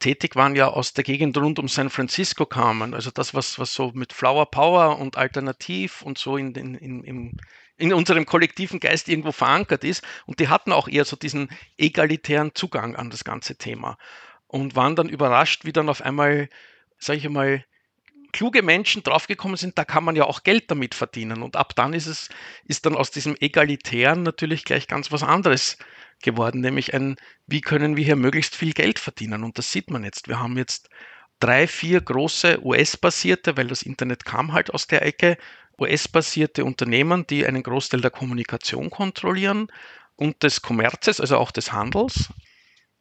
tätig waren, ja aus der Gegend rund um San Francisco kamen. Also das, was, was so mit Flower Power und Alternativ und so in, in, in, im in unserem kollektiven Geist irgendwo verankert ist. Und die hatten auch eher so diesen egalitären Zugang an das ganze Thema und waren dann überrascht, wie dann auf einmal, sage ich mal, kluge Menschen draufgekommen sind, da kann man ja auch Geld damit verdienen. Und ab dann ist es, ist dann aus diesem Egalitären natürlich gleich ganz was anderes geworden, nämlich ein, wie können wir hier möglichst viel Geld verdienen? Und das sieht man jetzt. Wir haben jetzt drei, vier große US-basierte, weil das Internet kam halt aus der Ecke, US-basierte Unternehmen, die einen Großteil der Kommunikation kontrollieren und des Kommerzes, also auch des Handels.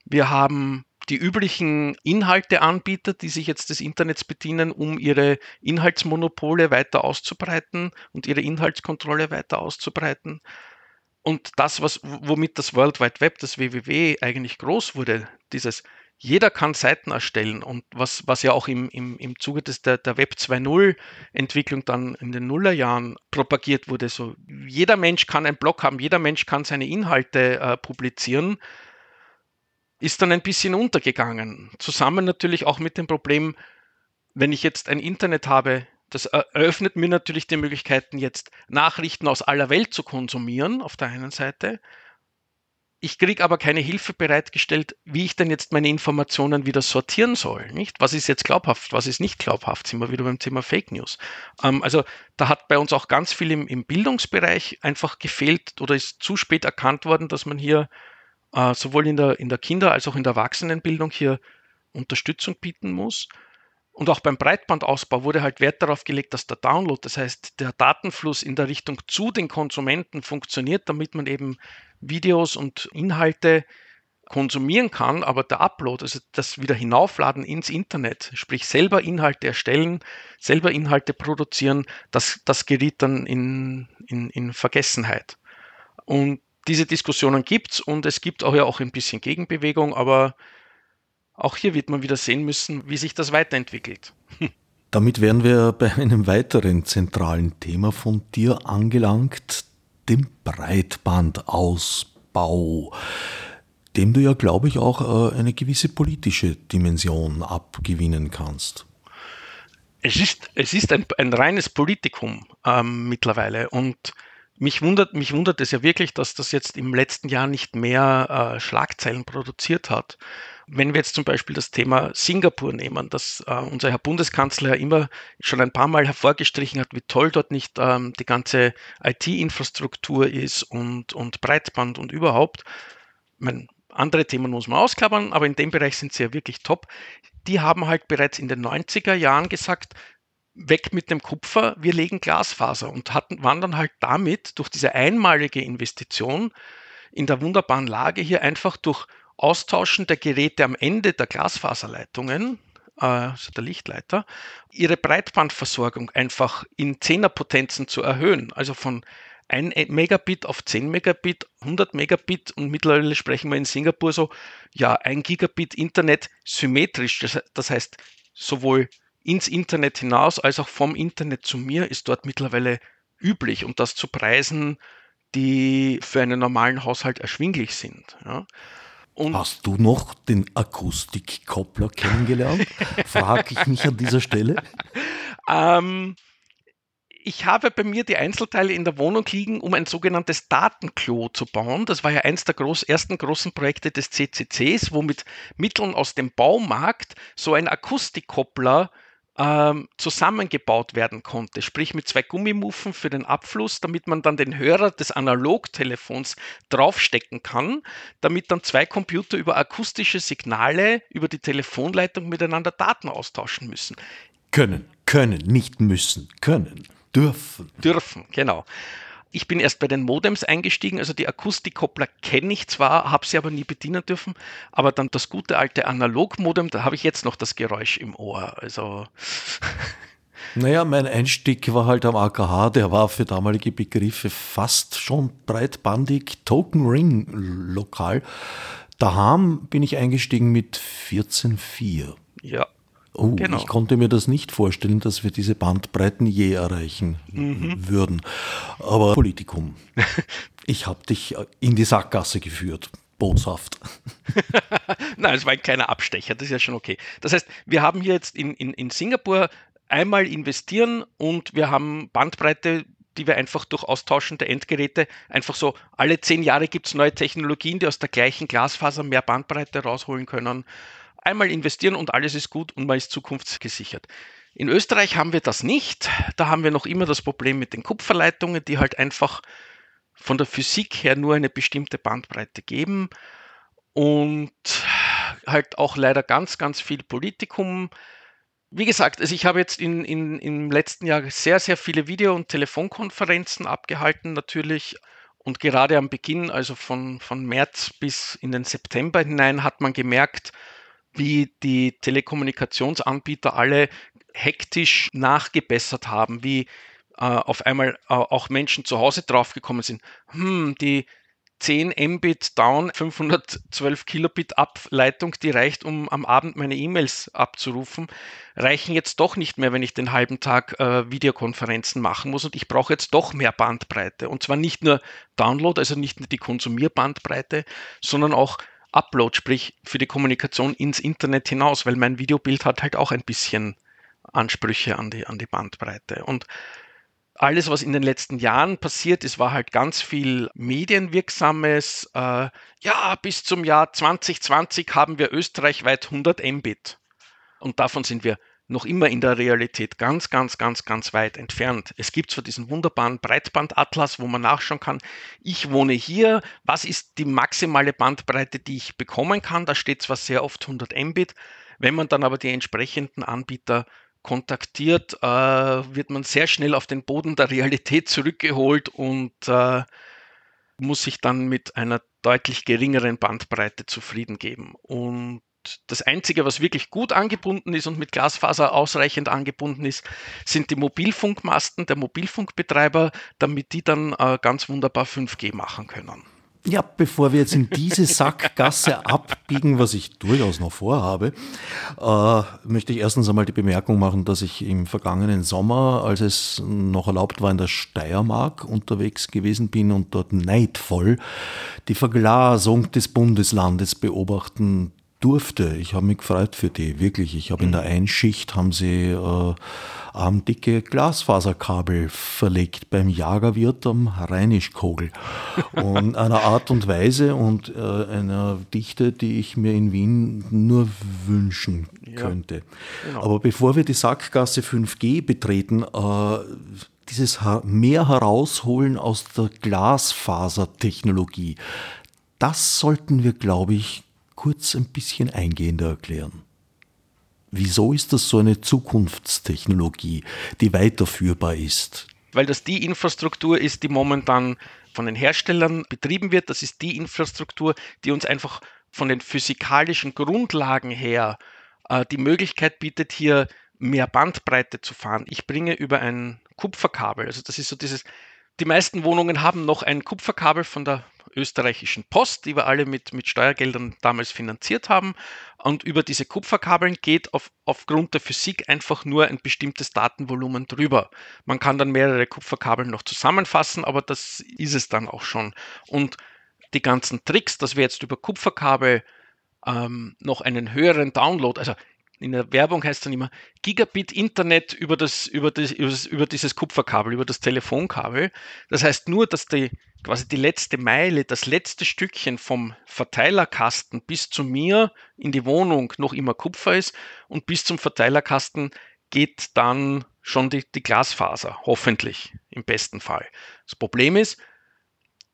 Wir haben die üblichen Inhalteanbieter, die sich jetzt des Internets bedienen, um ihre Inhaltsmonopole weiter auszubreiten und ihre Inhaltskontrolle weiter auszubreiten. Und das, was, womit das World Wide Web, das WWW eigentlich groß wurde, dieses jeder kann Seiten erstellen und was, was ja auch im, im, im Zuge des, der, der Web 2.0 Entwicklung dann in den Nullerjahren propagiert wurde. So, jeder Mensch kann einen Blog haben, jeder Mensch kann seine Inhalte äh, publizieren, ist dann ein bisschen untergegangen. Zusammen natürlich auch mit dem Problem, wenn ich jetzt ein Internet habe, das eröffnet mir natürlich die Möglichkeiten, jetzt Nachrichten aus aller Welt zu konsumieren, auf der einen Seite. Ich kriege aber keine Hilfe bereitgestellt, wie ich denn jetzt meine Informationen wieder sortieren soll. Nicht? Was ist jetzt glaubhaft, was ist nicht glaubhaft? Sind wir wieder beim Thema Fake News. Ähm, also da hat bei uns auch ganz viel im, im, Bildungsbereich einfach gefehlt oder ist zu spät erkannt worden, dass man hier äh, sowohl in der, in der Kinder- als auch in der Erwachsenenbildung hier Unterstützung bieten muss. Und auch beim Breitbandausbau wurde halt Wert darauf gelegt, dass der Download, das heißt der Datenfluss in der Richtung zu den Konsumenten funktioniert, damit man eben Videos und Inhalte konsumieren kann, aber der Upload, also das wieder hinaufladen ins Internet, sprich selber Inhalte erstellen, selber Inhalte produzieren, das, das geriet dann in, in, in Vergessenheit. Und diese Diskussionen gibt es und es gibt auch ja auch ein bisschen Gegenbewegung, aber auch hier wird man wieder sehen müssen, wie sich das weiterentwickelt. Damit wären wir bei einem weiteren zentralen Thema von dir angelangt, dem Breitbandausbau, dem du ja, glaube ich, auch äh, eine gewisse politische Dimension abgewinnen kannst. Es ist, es ist ein, ein reines Politikum ähm, mittlerweile und mich wundert, mich wundert es ja wirklich, dass das jetzt im letzten Jahr nicht mehr äh, Schlagzeilen produziert hat. Wenn wir jetzt zum Beispiel das Thema Singapur nehmen, dass äh, unser Herr Bundeskanzler ja immer schon ein paar Mal hervorgestrichen hat, wie toll dort nicht ähm, die ganze IT-Infrastruktur ist und, und Breitband und überhaupt. Meine, andere Themen muss man ausklappern, aber in dem Bereich sind sie ja wirklich top. Die haben halt bereits in den 90er Jahren gesagt, weg mit dem Kupfer, wir legen Glasfaser und hatten, waren dann halt damit durch diese einmalige Investition in der wunderbaren Lage hier einfach durch Austauschen der Geräte am Ende der Glasfaserleitungen, äh, also der Lichtleiter, ihre Breitbandversorgung einfach in Zehnerpotenzen zu erhöhen. Also von 1 Megabit auf 10 Megabit, 100 Megabit und mittlerweile sprechen wir in Singapur so, ja, 1 Gigabit Internet symmetrisch. Das, heißt, sowohl ins Internet hinaus als auch vom Internet zu mir ist dort mittlerweile üblich und das zu Preisen, die für einen normalen Haushalt erschwinglich sind. Ja. Und Hast du noch den Akustikkoppler kennengelernt? (laughs) Frage ich mich an dieser Stelle. ähm, ich habe bei mir die Einzelteile in der Wohnung liegen, um ein sogenanntes Datenklo zu bauen. Das war ja eins der groß, ersten großen Projekte des CCCs, wo mit Mitteln aus dem Baumarkt so ein Akustikkoppler ähm, zusammengebaut werden konnte, sprich mit zwei Gummimuffen für den Abfluss, damit man dann den Hörer des Analogtelefons draufstecken kann, damit dann zwei Computer über akustische Signale über die Telefonleitung miteinander Daten austauschen müssen. Können, können, nicht müssen, können, dürfen. Dürfen, genau. Ich bin erst bei den Modems eingestiegen, also die Akustikkoppler kenne ich zwar, habe sie aber nie bedienen dürfen, aber dann das gute alte Analogmodem, da habe ich jetzt noch das Geräusch im Ohr. Also (laughs) Naja, mein Einstieg war halt am AKH, der war für damalige Begriffe fast schon breitbandig, Token Ring lokal. Daheim bin ich eingestiegen mit 14.4. Ja, Oh, genau. ich konnte mir das nicht vorstellen, dass wir diese Bandbreiten je erreichen mhm. würden. Aber Politikum. (laughs) ich habe dich in die Sackgasse geführt. Boshaft. (laughs) Nein, es war ein kleiner Abstecher, das ist ja schon okay. Das heißt, wir haben hier jetzt in, in, in Singapur einmal investieren und wir haben Bandbreite, die wir einfach durch Austauschen der Endgeräte einfach so, alle zehn Jahre gibt es neue Technologien, die aus der gleichen Glasfaser mehr Bandbreite rausholen können einmal investieren und alles ist gut und man ist zukunftsgesichert. In Österreich haben wir das nicht. Da haben wir noch immer das Problem mit den Kupferleitungen, die halt einfach von der Physik her nur eine bestimmte Bandbreite geben und halt auch leider ganz, ganz viel Politikum. Wie gesagt, also ich habe jetzt in, in, im letzten Jahr sehr, sehr viele Video- und Telefonkonferenzen abgehalten, natürlich. Und gerade am Beginn, also von, von März bis in den September hinein, hat man gemerkt, wie die Telekommunikationsanbieter alle hektisch nachgebessert haben, wie äh, auf einmal äh, auch Menschen zu Hause draufgekommen sind. Hm, die 10 Mbit down, 512 Kilobit Ableitung, die reicht, um am Abend meine E-Mails abzurufen, reichen jetzt doch nicht mehr, wenn ich den halben Tag äh, Videokonferenzen machen muss und ich brauche jetzt doch mehr Bandbreite. Und zwar nicht nur Download, also nicht nur die Konsumierbandbreite, sondern auch Upload, sprich für die Kommunikation ins Internet hinaus, weil mein Videobild hat halt auch ein bisschen Ansprüche an die, an die Bandbreite. Und alles, was in den letzten Jahren passiert ist, war halt ganz viel medienwirksames. Äh, ja, bis zum Jahr 2020 haben wir österreichweit 100 Mbit. Und davon sind wir noch immer in der Realität ganz, ganz, ganz, ganz weit entfernt. Es gibt zwar diesen wunderbaren Breitbandatlas, wo man nachschauen kann, ich wohne hier, was ist die maximale Bandbreite, die ich bekommen kann? Da steht zwar sehr oft 100 Mbit, wenn man dann aber die entsprechenden Anbieter kontaktiert, äh, wird man sehr schnell auf den Boden der Realität zurückgeholt und äh, muss sich dann mit einer deutlich geringeren Bandbreite zufrieden geben. Und das Einzige, was wirklich gut angebunden ist und mit Glasfaser ausreichend angebunden ist, sind die Mobilfunkmasten der Mobilfunkbetreiber, damit die dann äh, ganz wunderbar 5G machen können. Ja, bevor wir jetzt in diese Sackgasse (laughs) abbiegen, was ich durchaus noch vorhabe, äh, möchte ich erstens einmal die Bemerkung machen, dass ich im vergangenen Sommer, als es noch erlaubt war, in der Steiermark unterwegs gewesen bin und dort neidvoll die Verglasung des Bundeslandes beobachten durfte. Ich habe mich gefreut für die, wirklich. Ich habe in der Einschicht haben sie äh, armdicke Glasfaserkabel verlegt beim Jagerwirt am Rheinischkogel. (laughs) Und einer Art und Weise und äh, einer Dichte, die ich mir in Wien nur wünschen könnte. Ja, genau. Aber bevor wir die Sackgasse 5G betreten, äh, dieses mehr herausholen aus der Glasfasertechnologie, das sollten wir, glaube ich, kurz ein bisschen eingehender erklären. Wieso ist das so eine Zukunftstechnologie, die weiterführbar ist? Weil das die Infrastruktur ist, die momentan von den Herstellern betrieben wird. Das ist die Infrastruktur, die uns einfach von den physikalischen Grundlagen her äh, die Möglichkeit bietet, hier mehr Bandbreite zu fahren. Ich bringe über ein Kupferkabel, also das ist so dieses, die meisten Wohnungen haben noch ein Kupferkabel von der österreichischen Post, die wir alle mit, mit Steuergeldern damals finanziert haben. Und über diese Kupferkabeln geht auf, aufgrund der Physik einfach nur ein bestimmtes Datenvolumen drüber. Man kann dann mehrere Kupferkabel noch zusammenfassen, aber das ist es dann auch schon. Und die ganzen Tricks, dass wir jetzt über Kupferkabel ähm, noch einen höheren Download, also in der Werbung heißt es dann immer Gigabit Internet über, das, über, das, über, das, über dieses Kupferkabel, über das Telefonkabel. Das heißt nur, dass die quasi die letzte Meile, das letzte Stückchen vom Verteilerkasten bis zu mir in die Wohnung noch immer Kupfer ist und bis zum Verteilerkasten geht dann schon die, die Glasfaser, hoffentlich im besten Fall. Das Problem ist,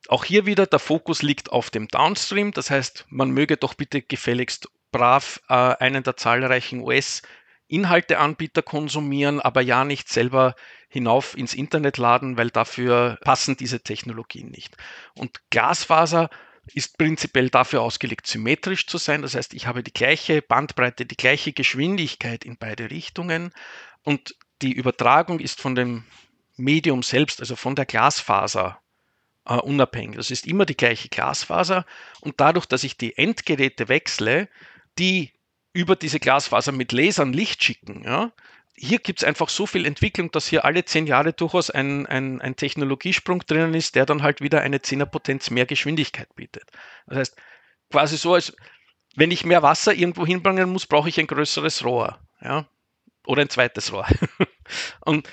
auch hier wieder der Fokus liegt auf dem Downstream, das heißt, man möge doch bitte gefälligst brav äh, einen der zahlreichen US-Inhalteanbieter konsumieren, aber ja nicht selber hinauf ins Internet laden, weil dafür passen diese Technologien nicht. Und Glasfaser ist prinzipiell dafür ausgelegt, symmetrisch zu sein. Das heißt, ich habe die gleiche Bandbreite, die gleiche Geschwindigkeit in beide Richtungen und die Übertragung ist von dem Medium selbst, also von der Glasfaser äh, unabhängig. Das ist immer die gleiche Glasfaser und dadurch, dass ich die Endgeräte wechsle, die über diese Glasfaser mit Lasern Licht schicken, ja, hier gibt es einfach so viel Entwicklung, dass hier alle zehn Jahre durchaus ein, ein, ein Technologiesprung drinnen ist, der dann halt wieder eine Zehnerpotenz mehr Geschwindigkeit bietet. Das heißt, quasi so, als wenn ich mehr Wasser irgendwo hinbringen muss, brauche ich ein größeres Rohr. Ja? Oder ein zweites Rohr. (laughs) Und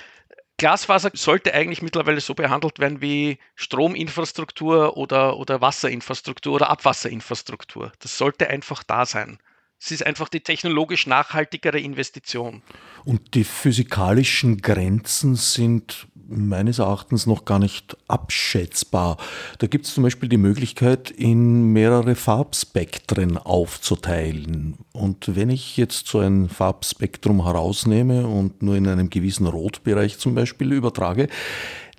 Glasfaser sollte eigentlich mittlerweile so behandelt werden wie Strominfrastruktur oder, oder Wasserinfrastruktur oder Abwasserinfrastruktur. Das sollte einfach da sein. Es ist einfach die technologisch nachhaltigere Investition. Und die physikalischen Grenzen sind meines Erachtens noch gar nicht abschätzbar. Da gibt es zum Beispiel die Möglichkeit, in mehrere Farbspektren aufzuteilen. Und wenn ich jetzt so ein Farbspektrum herausnehme und nur in einem gewissen Rotbereich zum Beispiel übertrage,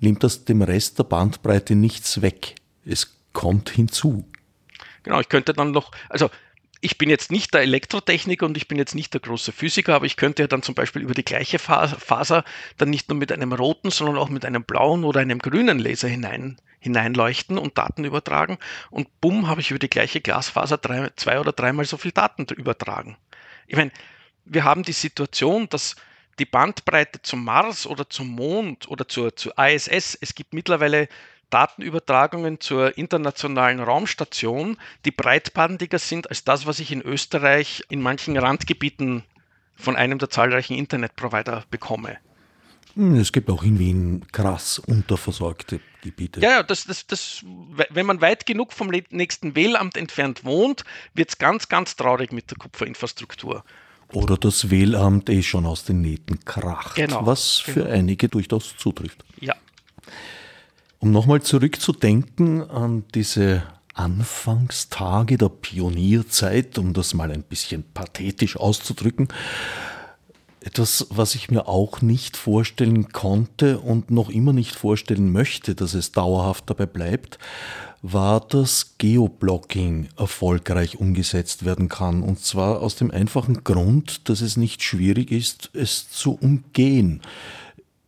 nimmt das dem Rest der Bandbreite nichts weg. Es kommt hinzu. Genau, ich könnte dann noch, also ich bin jetzt nicht der Elektrotechniker und ich bin jetzt nicht der große Physiker, aber ich könnte ja dann zum Beispiel über die gleiche Faser dann nicht nur mit einem roten, sondern auch mit einem blauen oder einem grünen Laser hinein, hineinleuchten und Daten übertragen. Und bumm, habe ich über die gleiche Glasfaser drei, zwei oder dreimal so viel Daten übertragen. Ich meine, wir haben die Situation, dass die Bandbreite zum Mars oder zum Mond oder zur, zur ISS, es gibt mittlerweile Datenübertragungen zur internationalen Raumstation, die breitbandiger sind als das, was ich in Österreich in manchen Randgebieten von einem der zahlreichen Internetprovider bekomme. Hm, es gibt auch in Wien krass unterversorgte Gebiete. Ja, ja das, das, das, wenn man weit genug vom nächsten Wählamt entfernt wohnt, wird es ganz, ganz traurig mit der Kupferinfrastruktur. Oder das Wählamt eh schon aus den Nähten kracht, genau, was für genau. einige durchaus zutrifft. Ja. Um nochmal zurückzudenken an diese Anfangstage der Pionierzeit, um das mal ein bisschen pathetisch auszudrücken. etwas, was ich mir auch nicht vorstellen konnte und noch immer nicht vorstellen möchte, dass es dauerhaft dabei bleibt, war, dass Geoblocking erfolgreich umgesetzt werden kann. Und zwar aus dem einfachen Grund, dass es nicht schwierig ist, es zu umgehen.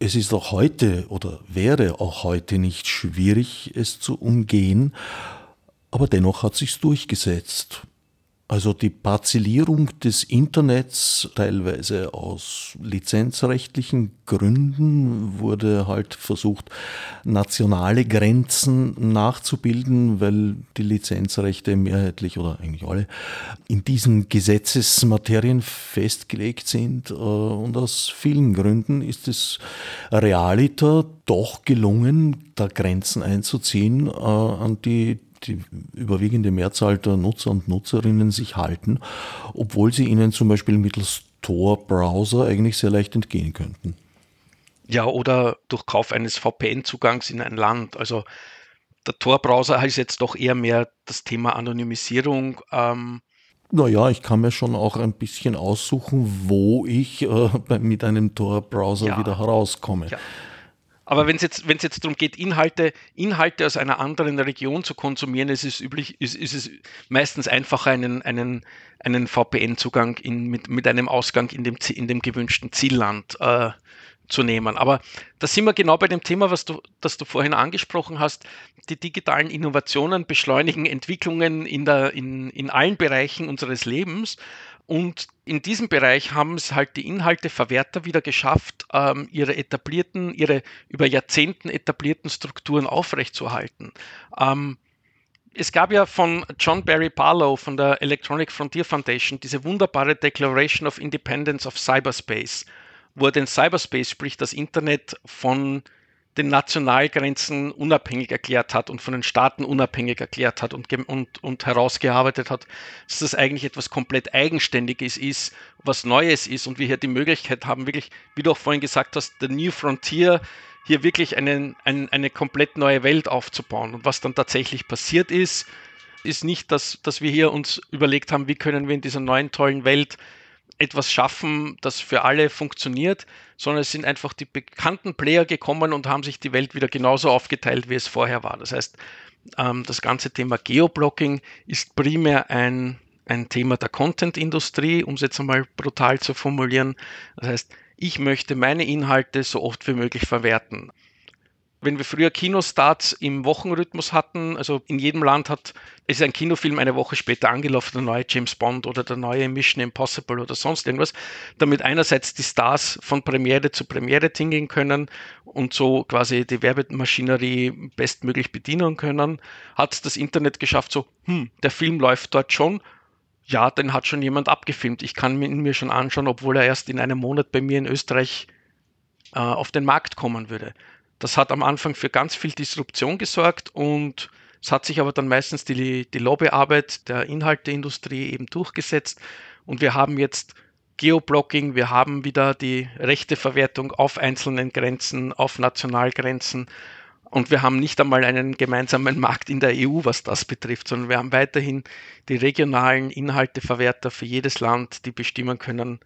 Es ist auch heute oder wäre auch heute nicht schwierig, es zu umgehen, aber dennoch hat sich's durchgesetzt. Also die Parzellierung des Internets, teilweise aus lizenzrechtlichen Gründen, wurde halt versucht, nationale Grenzen nachzubilden, weil die Lizenzrechte mehrheitlich oder eigentlich alle in diesen Gesetzesmaterien festgelegt sind. Äh, und aus vielen Gründen ist es realiter doch gelungen, da Grenzen einzuziehen, äh, an die die überwiegende Mehrzahl der Nutzer und Nutzerinnen sich halten, obwohl sie ihnen zum Beispiel mittels Tor-Browser eigentlich sehr leicht entgehen könnten. Ja, oder durch Kauf eines VPN-Zugangs in ein Land. Also der Tor-Browser ist jetzt doch eher mehr das Thema Anonymisierung. Ähm, naja, ich kann mir schon auch ein bisschen aussuchen, wo ich äh, mit einem Tor-Browser ja. wieder herauskomme. Ja. Aber wenn es jetzt, wenn's jetzt darum geht, Inhalte, Inhalte aus einer anderen Region zu konsumieren, ist es üblich, ist, ist es meistens einfacher, einen, einen, einen VPN-Zugang mit, mit einem Ausgang in dem, in dem gewünschten Zielland äh, zu nehmen. Aber da sind wir genau bei dem Thema, was du, das du vorhin angesprochen hast. Die digitalen Innovationen beschleunigen Entwicklungen in, der, in, in allen Bereichen unseres Lebens. Und in diesem Bereich haben es halt die Inhalteverwerter wieder geschafft, ähm, ihre etablierten, ihre über Jahrzehnten etablierten Strukturen aufrechtzuerhalten. Ähm, es gab ja von John Barry Barlow von der Electronic Frontier Foundation diese wunderbare Declaration of Independence of Cyberspace, wo er den Cyberspace, sprich das Internet, von den Nationalgrenzen unabhängig erklärt hat und von den Staaten unabhängig erklärt hat und, und, und herausgearbeitet hat, dass das eigentlich etwas komplett Eigenständiges ist, was Neues ist und wir hier die Möglichkeit haben, wirklich, wie du auch vorhin gesagt hast, the New Frontier, hier wirklich einen, ein, eine komplett neue Welt aufzubauen. Und was dann tatsächlich passiert ist, ist nicht, dass, dass wir hier uns überlegt haben, wie können wir in dieser neuen tollen Welt etwas schaffen, das für alle funktioniert, sondern es sind einfach die bekannten Player gekommen und haben sich die Welt wieder genauso aufgeteilt, wie es vorher war. Das heißt, ähm, das ganze Thema Geoblocking ist primär ein, ein Thema der Content-Industrie, um es jetzt einmal brutal zu formulieren. Das heißt, ich möchte meine Inhalte so oft wie möglich verwerten wenn wir früher Kinostarts im Wochenrhythmus hatten, also in jedem Land hat, ist ein Kinofilm eine Woche später angelaufen, der neue James Bond oder der neue Mission Impossible oder sonst irgendwas, damit einerseits die Stars von Premiere zu Premiere tingeln können und so quasi die Werbemaschinerie bestmöglich bedienen können, hat das Internet geschafft, so, hm, der Film läuft dort schon, ja, den hat schon jemand abgefilmt. Ich kann ihn mir schon anschauen, obwohl er erst in einem Monat bei mir in Österreich äh, auf den Markt kommen würde. Das hat am Anfang für ganz viel Disruption gesorgt und es hat sich aber dann meistens die, die Lobbyarbeit der Inhalteindustrie eben durchgesetzt. Und wir haben jetzt Geoblocking, wir haben wieder die rechte Verwertung auf einzelnen Grenzen, auf Nationalgrenzen. Und wir haben nicht einmal einen gemeinsamen Markt in der EU, was das betrifft, sondern wir haben weiterhin die regionalen Inhalteverwerter für jedes Land, die bestimmen können,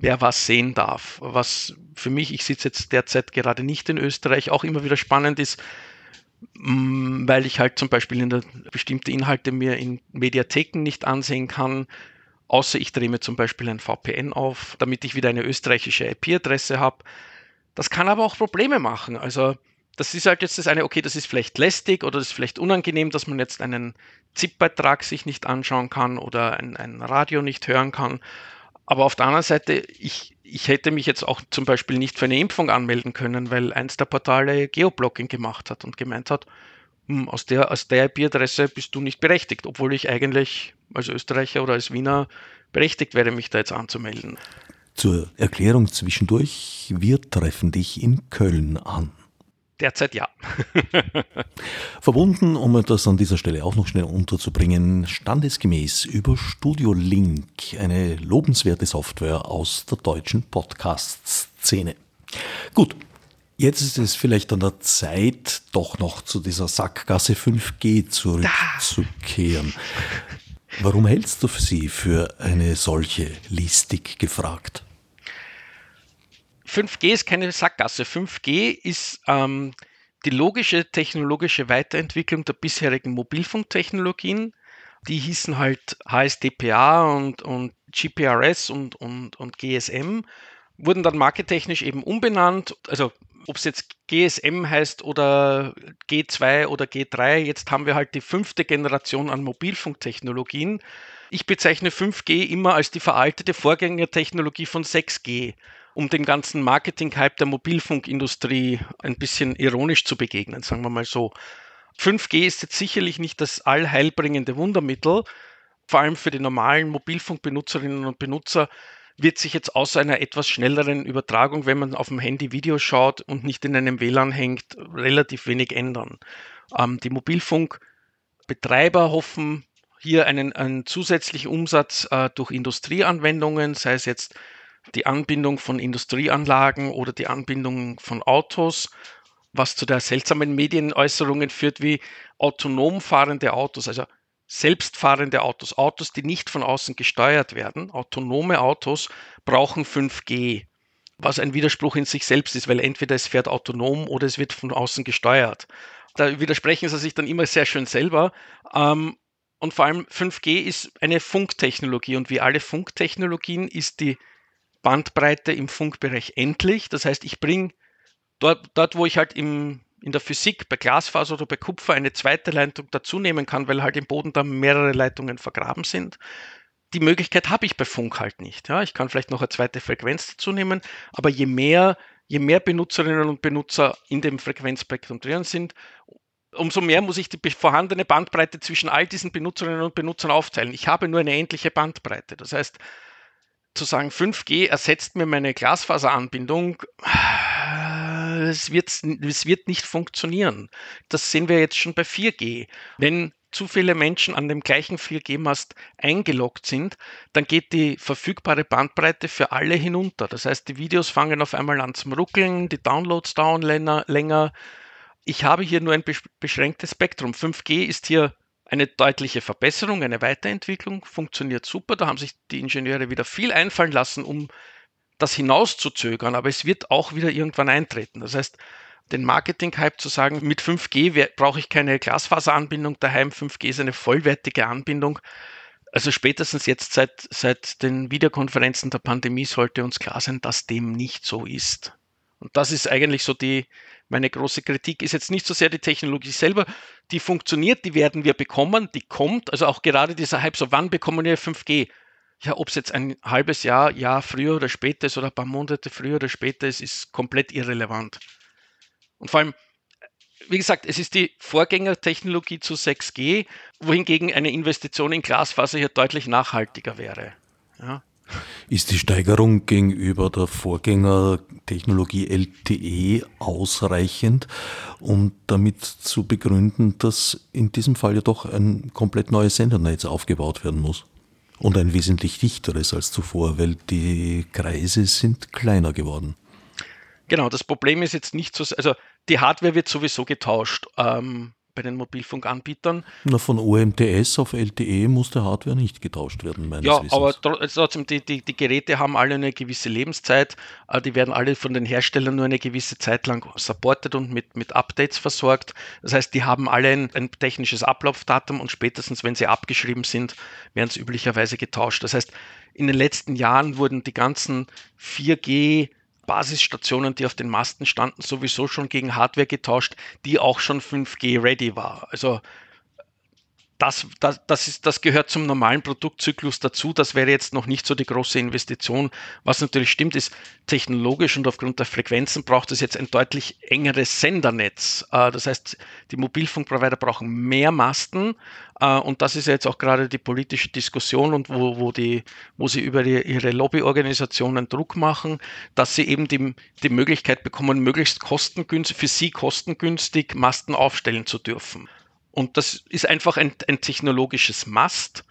wer was sehen darf. Was für mich, ich sitze jetzt derzeit gerade nicht in Österreich, auch immer wieder spannend ist, mm, weil ich halt zum Beispiel in der, bestimmte Inhalte mir in Mediatheken nicht ansehen kann, außer ich drehe mir zum Beispiel ein VPN auf, damit ich wieder eine österreichische IP-Adresse habe. Das kann aber auch Probleme machen. Also das ist halt jetzt das eine, okay, das ist vielleicht lästig oder das ist vielleicht unangenehm, dass man jetzt einen ZIP-Beitrag sich nicht anschauen kann oder ein, ein Radio nicht hören kann. Aber auf der anderen Seite, ich, ich hätte mich jetzt auch zum Beispiel nicht für eine Impfung anmelden können, weil eins der Portale Geoblocking gemacht hat und gemeint hat, hm, aus der, aus der IP-Adresse bist du nicht berechtigt, obwohl ich eigentlich als Österreicher oder als Wiener berechtigt wäre, mich da jetzt anzumelden. Zur Erklärung zwischendurch, wir treffen dich in Köln an. Derzeit ja. (laughs) Verbunden, um das an dieser Stelle auch noch schnell unterzubringen, standesgemäß über Studio Link, eine lobenswerte Software aus der deutschen Podcast-Szene. Gut, jetzt ist es vielleicht an der Zeit, doch noch zu dieser Sackgasse 5G zurückzukehren. (laughs) Warum hältst du sie für eine solche listig gefragt? 5G ist keine Sackgasse. 5G ist ähm, die logische technologische Weiterentwicklung der bisherigen Mobilfunktechnologien. Die hießen halt HSDPA und, und GPRS und, und, und GSM, wurden dann markettechnisch eben umbenannt. Also ob es jetzt GSM heißt oder G2 oder G3, jetzt haben wir halt die fünfte Generation an Mobilfunktechnologien. Ich bezeichne 5G immer als die veraltete Vorgängertechnologie von 6G, um dem ganzen Marketing-Hype der Mobilfunkindustrie ein bisschen ironisch zu begegnen, sagen wir mal so. 5G ist jetzt sicherlich nicht das allheilbringende Wundermittel. Vor allem für die normalen Mobilfunkbenutzerinnen und Benutzer wird sich jetzt außer einer etwas schnelleren Übertragung, wenn man auf dem Handy Video schaut und nicht in einem WLAN hängt, relativ wenig ändern. Ähm, die Mobilfunkbetreiber hoffen hier einen, einen zusätzlichen Umsatz äh, durch Industrieanwendungen, sei es jetzt die Anbindung von Industrieanlagen oder die Anbindung von Autos, was zu der seltsamen Medienäußerungen führt wie autonom fahrende Autos, also selbstfahrende Autos, Autos, die nicht von außen gesteuert werden, autonome Autos brauchen 5G, was ein Widerspruch in sich selbst ist, weil entweder es fährt autonom oder es wird von außen gesteuert. Da widersprechen sie sich dann immer sehr schön selber. Ähm, und vor allem 5G ist eine Funktechnologie und wie alle Funktechnologien ist die Bandbreite im Funkbereich endlich. Das heißt, ich bringe dort, dort, wo ich halt im in der Physik bei Glasfaser oder bei Kupfer eine zweite Leitung dazu nehmen kann, weil halt im Boden da mehrere Leitungen vergraben sind. Die Möglichkeit habe ich bei Funk halt nicht. Ja, ich kann vielleicht noch eine zweite Frequenz dazu nehmen, aber je mehr, je mehr Benutzerinnen und Benutzer in dem Frequenzspektrum drin sind, umso mehr muss ich die vorhandene Bandbreite zwischen all diesen Benutzerinnen und Benutzern aufteilen. Ich habe nur eine endliche Bandbreite. Das heißt, zu sagen, 5G ersetzt mir meine Glasfaseranbindung, es wird, es wird nicht funktionieren. Das sehen wir jetzt schon bei 4G. Wenn zu viele Menschen an dem gleichen 4G-Mast eingeloggt sind, dann geht die verfügbare Bandbreite für alle hinunter. Das heißt, die Videos fangen auf einmal an zum Ruckeln, die Downloads dauern länger. Ich habe hier nur ein beschränktes Spektrum. 5G ist hier eine deutliche Verbesserung, eine Weiterentwicklung, funktioniert super. Da haben sich die Ingenieure wieder viel einfallen lassen, um das hinauszuzögern, aber es wird auch wieder irgendwann eintreten. Das heißt, den Marketing-Hype zu sagen, mit 5G brauche ich keine Glasfaseranbindung daheim, 5G ist eine vollwertige Anbindung. Also spätestens jetzt seit, seit den Videokonferenzen der Pandemie sollte uns klar sein, dass dem nicht so ist. Und das ist eigentlich so die, meine große Kritik ist jetzt nicht so sehr die Technologie selber, die funktioniert, die werden wir bekommen, die kommt, also auch gerade dieser Hype, so wann bekommen wir 5G? ja, ob es jetzt ein halbes Jahr, Jahr früher oder später ist oder ein paar Monate früher oder später ist, ist komplett irrelevant. Und vor allem, wie gesagt, es ist die Vorgängertechnologie zu 6G, wohingegen eine Investition in Glasfaser hier deutlich nachhaltiger wäre. Ja. Ist die Steigerung gegenüber der Vorgängertechnologie LTE ausreichend, um damit zu begründen, dass in diesem Fall ja doch ein komplett neues Sendernetz aufgebaut werden muss? und ein wesentlich dichteres als zuvor, weil die Kreise sind kleiner geworden. Genau, das Problem ist jetzt nicht so, also die Hardware wird sowieso getauscht. Ähm, bei den Mobilfunkanbietern. Na, von OMTS auf LTE muss der Hardware nicht getauscht werden, meines Ja, Wissens. aber also trotzdem, die, die, die, Geräte haben alle eine gewisse Lebenszeit. Äh, die werden alle von den Herstellern nur eine gewisse Zeit lang supported und mit, mit Updates versorgt. Das heißt, die haben alle ein, ein technisches Ablaufdatum und spätestens, wenn sie abgeschrieben sind, werden sie üblicherweise getauscht. Das heißt, in den letzten Jahren wurden die ganzen 4G Basisstationen, die auf den Masten standen, sowieso schon gegen Hardware getauscht, die auch schon 5G ready war. Also das, das, das, ist, das gehört zum normalen Produktzyklus dazu. Das wäre jetzt noch nicht so die große Investition. Was natürlich stimmt, ist technologisch und aufgrund der Frequenzen braucht es jetzt ein deutlich engeres Sendernetz. Äh, das heißt, die Mobilfunkprovider brauchen mehr Masten. Äh, und das ist jetzt auch gerade die politische Diskussion und wo, wo, die, wo sie über die, ihre Lobbyorganisationen Druck machen, dass sie eben die, die Möglichkeit bekommen, möglichst kostengünstig, für sie kostengünstig Masten aufstellen zu dürfen. Und das ist einfach ein, ein technologisches Mast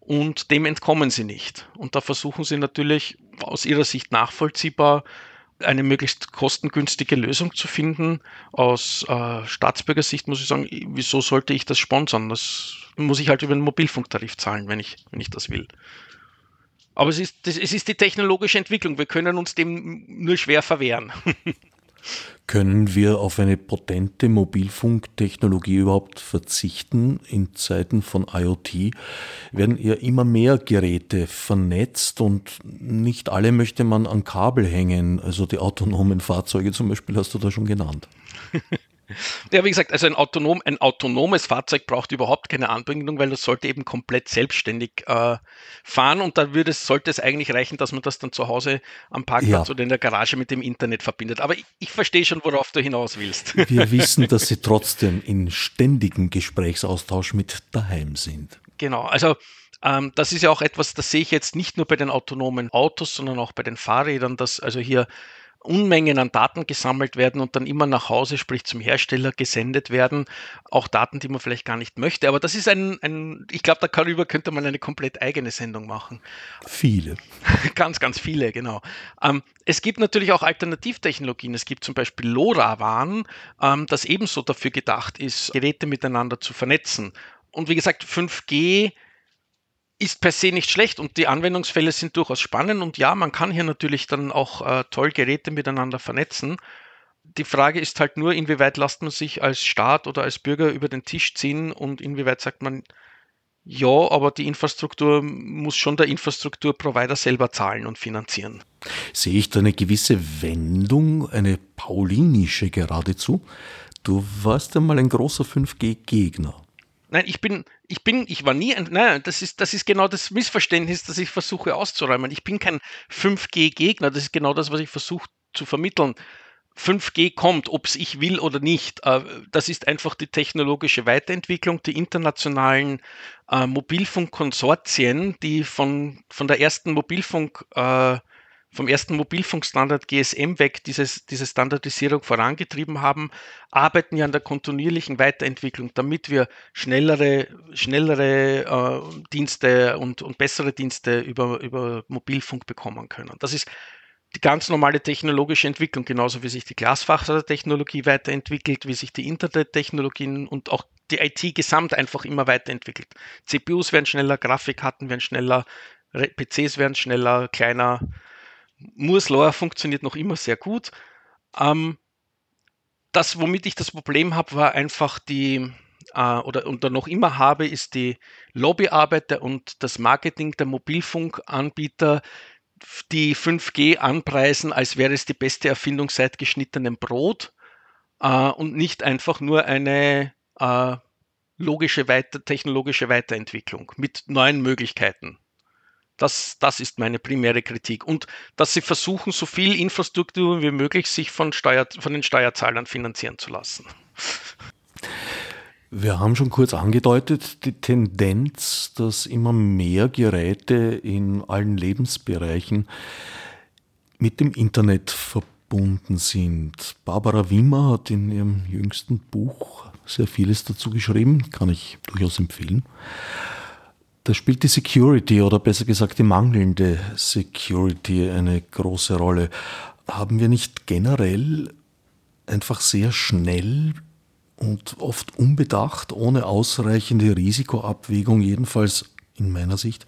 und dem entkommen sie nicht. Und da versuchen sie natürlich aus ihrer Sicht nachvollziehbar eine möglichst kostengünstige Lösung zu finden. Aus äh, Staatsbürgersicht muss ich sagen, wieso sollte ich das sponsern? Das muss ich halt über den Mobilfunktarif zahlen, wenn ich, wenn ich das will. Aber es ist, es ist die technologische Entwicklung. Wir können uns dem nur schwer verwehren. (laughs) Können wir auf eine potente Mobilfunktechnologie überhaupt verzichten? In Zeiten von IoT werden ja immer mehr Geräte vernetzt und nicht alle möchte man an Kabel hängen. Also die autonomen Fahrzeuge zum Beispiel hast du da schon genannt. (laughs) Ja, wie gesagt, also ein, autonom, ein autonomes Fahrzeug braucht überhaupt keine Anbindung, weil das sollte eben komplett selbstständig äh, fahren und da würde es, sollte es eigentlich reichen, dass man das dann zu Hause am Parkplatz ja. oder in der Garage mit dem Internet verbindet. Aber ich, ich verstehe schon, worauf du hinaus willst. Wir (laughs) wissen, dass sie trotzdem in ständigem Gesprächsaustausch mit daheim sind. Genau, also ähm, das ist ja auch etwas, das sehe ich jetzt nicht nur bei den autonomen Autos, sondern auch bei den Fahrrädern, dass also hier Unmengen an Daten gesammelt werden und dann immer nach Hause, sprich zum Hersteller gesendet werden. Auch Daten, die man vielleicht gar nicht möchte. Aber das ist ein, ein ich glaube, darüber könnte man eine komplett eigene Sendung machen. Viele. (laughs) ganz, ganz viele, genau. Ähm, es gibt natürlich auch Alternativtechnologien. Es gibt zum Beispiel LoRaWAN, ähm, das ebenso dafür gedacht ist, Geräte miteinander zu vernetzen. Und wie gesagt, 5G ist per se nicht schlecht und die Anwendungsfälle sind durchaus spannend und ja, man kann hier natürlich dann auch äh, toll Geräte miteinander vernetzen. Die Frage ist halt nur, inwieweit lässt man sich als Staat oder als Bürger über den Tisch ziehen und inwieweit sagt man, ja, aber die Infrastruktur muss schon der Infrastrukturprovider selber zahlen und finanzieren. Sehe ich da eine gewisse Wendung, eine paulinische geradezu? Du warst einmal ein großer 5G-Gegner. Nein, ich bin, ich bin, ich war nie ein, nein, das ist, das ist genau das Missverständnis, das ich versuche auszuräumen. Ich bin kein 5G-Gegner, das ist genau das, was ich versuche zu vermitteln. 5G kommt, ob es ich will oder nicht. Äh, das ist einfach die technologische Weiterentwicklung, die internationalen äh, Mobilfunkkonsortien, die von, von der ersten Mobilfunk äh, vom ersten Mobilfunkstandard GSM weg dieses, diese Standardisierung vorangetrieben haben, arbeiten ja an der kontinuierlichen Weiterentwicklung, damit wir schnellere, schnellere äh, Dienste und, und bessere Dienste über, über Mobilfunk bekommen können. Das ist die ganz normale technologische Entwicklung, genauso wie sich die Glasfasertechnologie weiterentwickelt, wie sich die Internettechnologien und auch die IT gesamt einfach immer weiterentwickelt. CPUs werden schneller, Grafikkarten werden schneller, PCs werden schneller, kleiner, Moore's Law funktioniert noch immer sehr gut. Ähm, das, womit ich das Problem habe, war einfach die, äh, oder, und noch immer habe, ist die Lobbyarbeit und das Marketing der Mobilfunkanbieter, die 5G anpreisen, als wäre es die beste Erfindung seit geschnittenem Brot äh, und nicht einfach nur eine äh, logische weiter, technologische Weiterentwicklung mit neuen Möglichkeiten. Das, das ist meine primäre Kritik. Und dass sie versuchen, so viel Infrastruktur wie möglich sich von, Steuer, von den Steuerzahlern finanzieren zu lassen. Wir haben schon kurz angedeutet, die Tendenz, dass immer mehr Geräte in allen Lebensbereichen mit dem Internet verbunden sind. Barbara Wimmer hat in ihrem jüngsten Buch sehr vieles dazu geschrieben, kann ich durchaus empfehlen. Da spielt die Security oder besser gesagt die mangelnde Security eine große Rolle. Haben wir nicht generell einfach sehr schnell und oft unbedacht, ohne ausreichende Risikoabwägung, jedenfalls in meiner Sicht,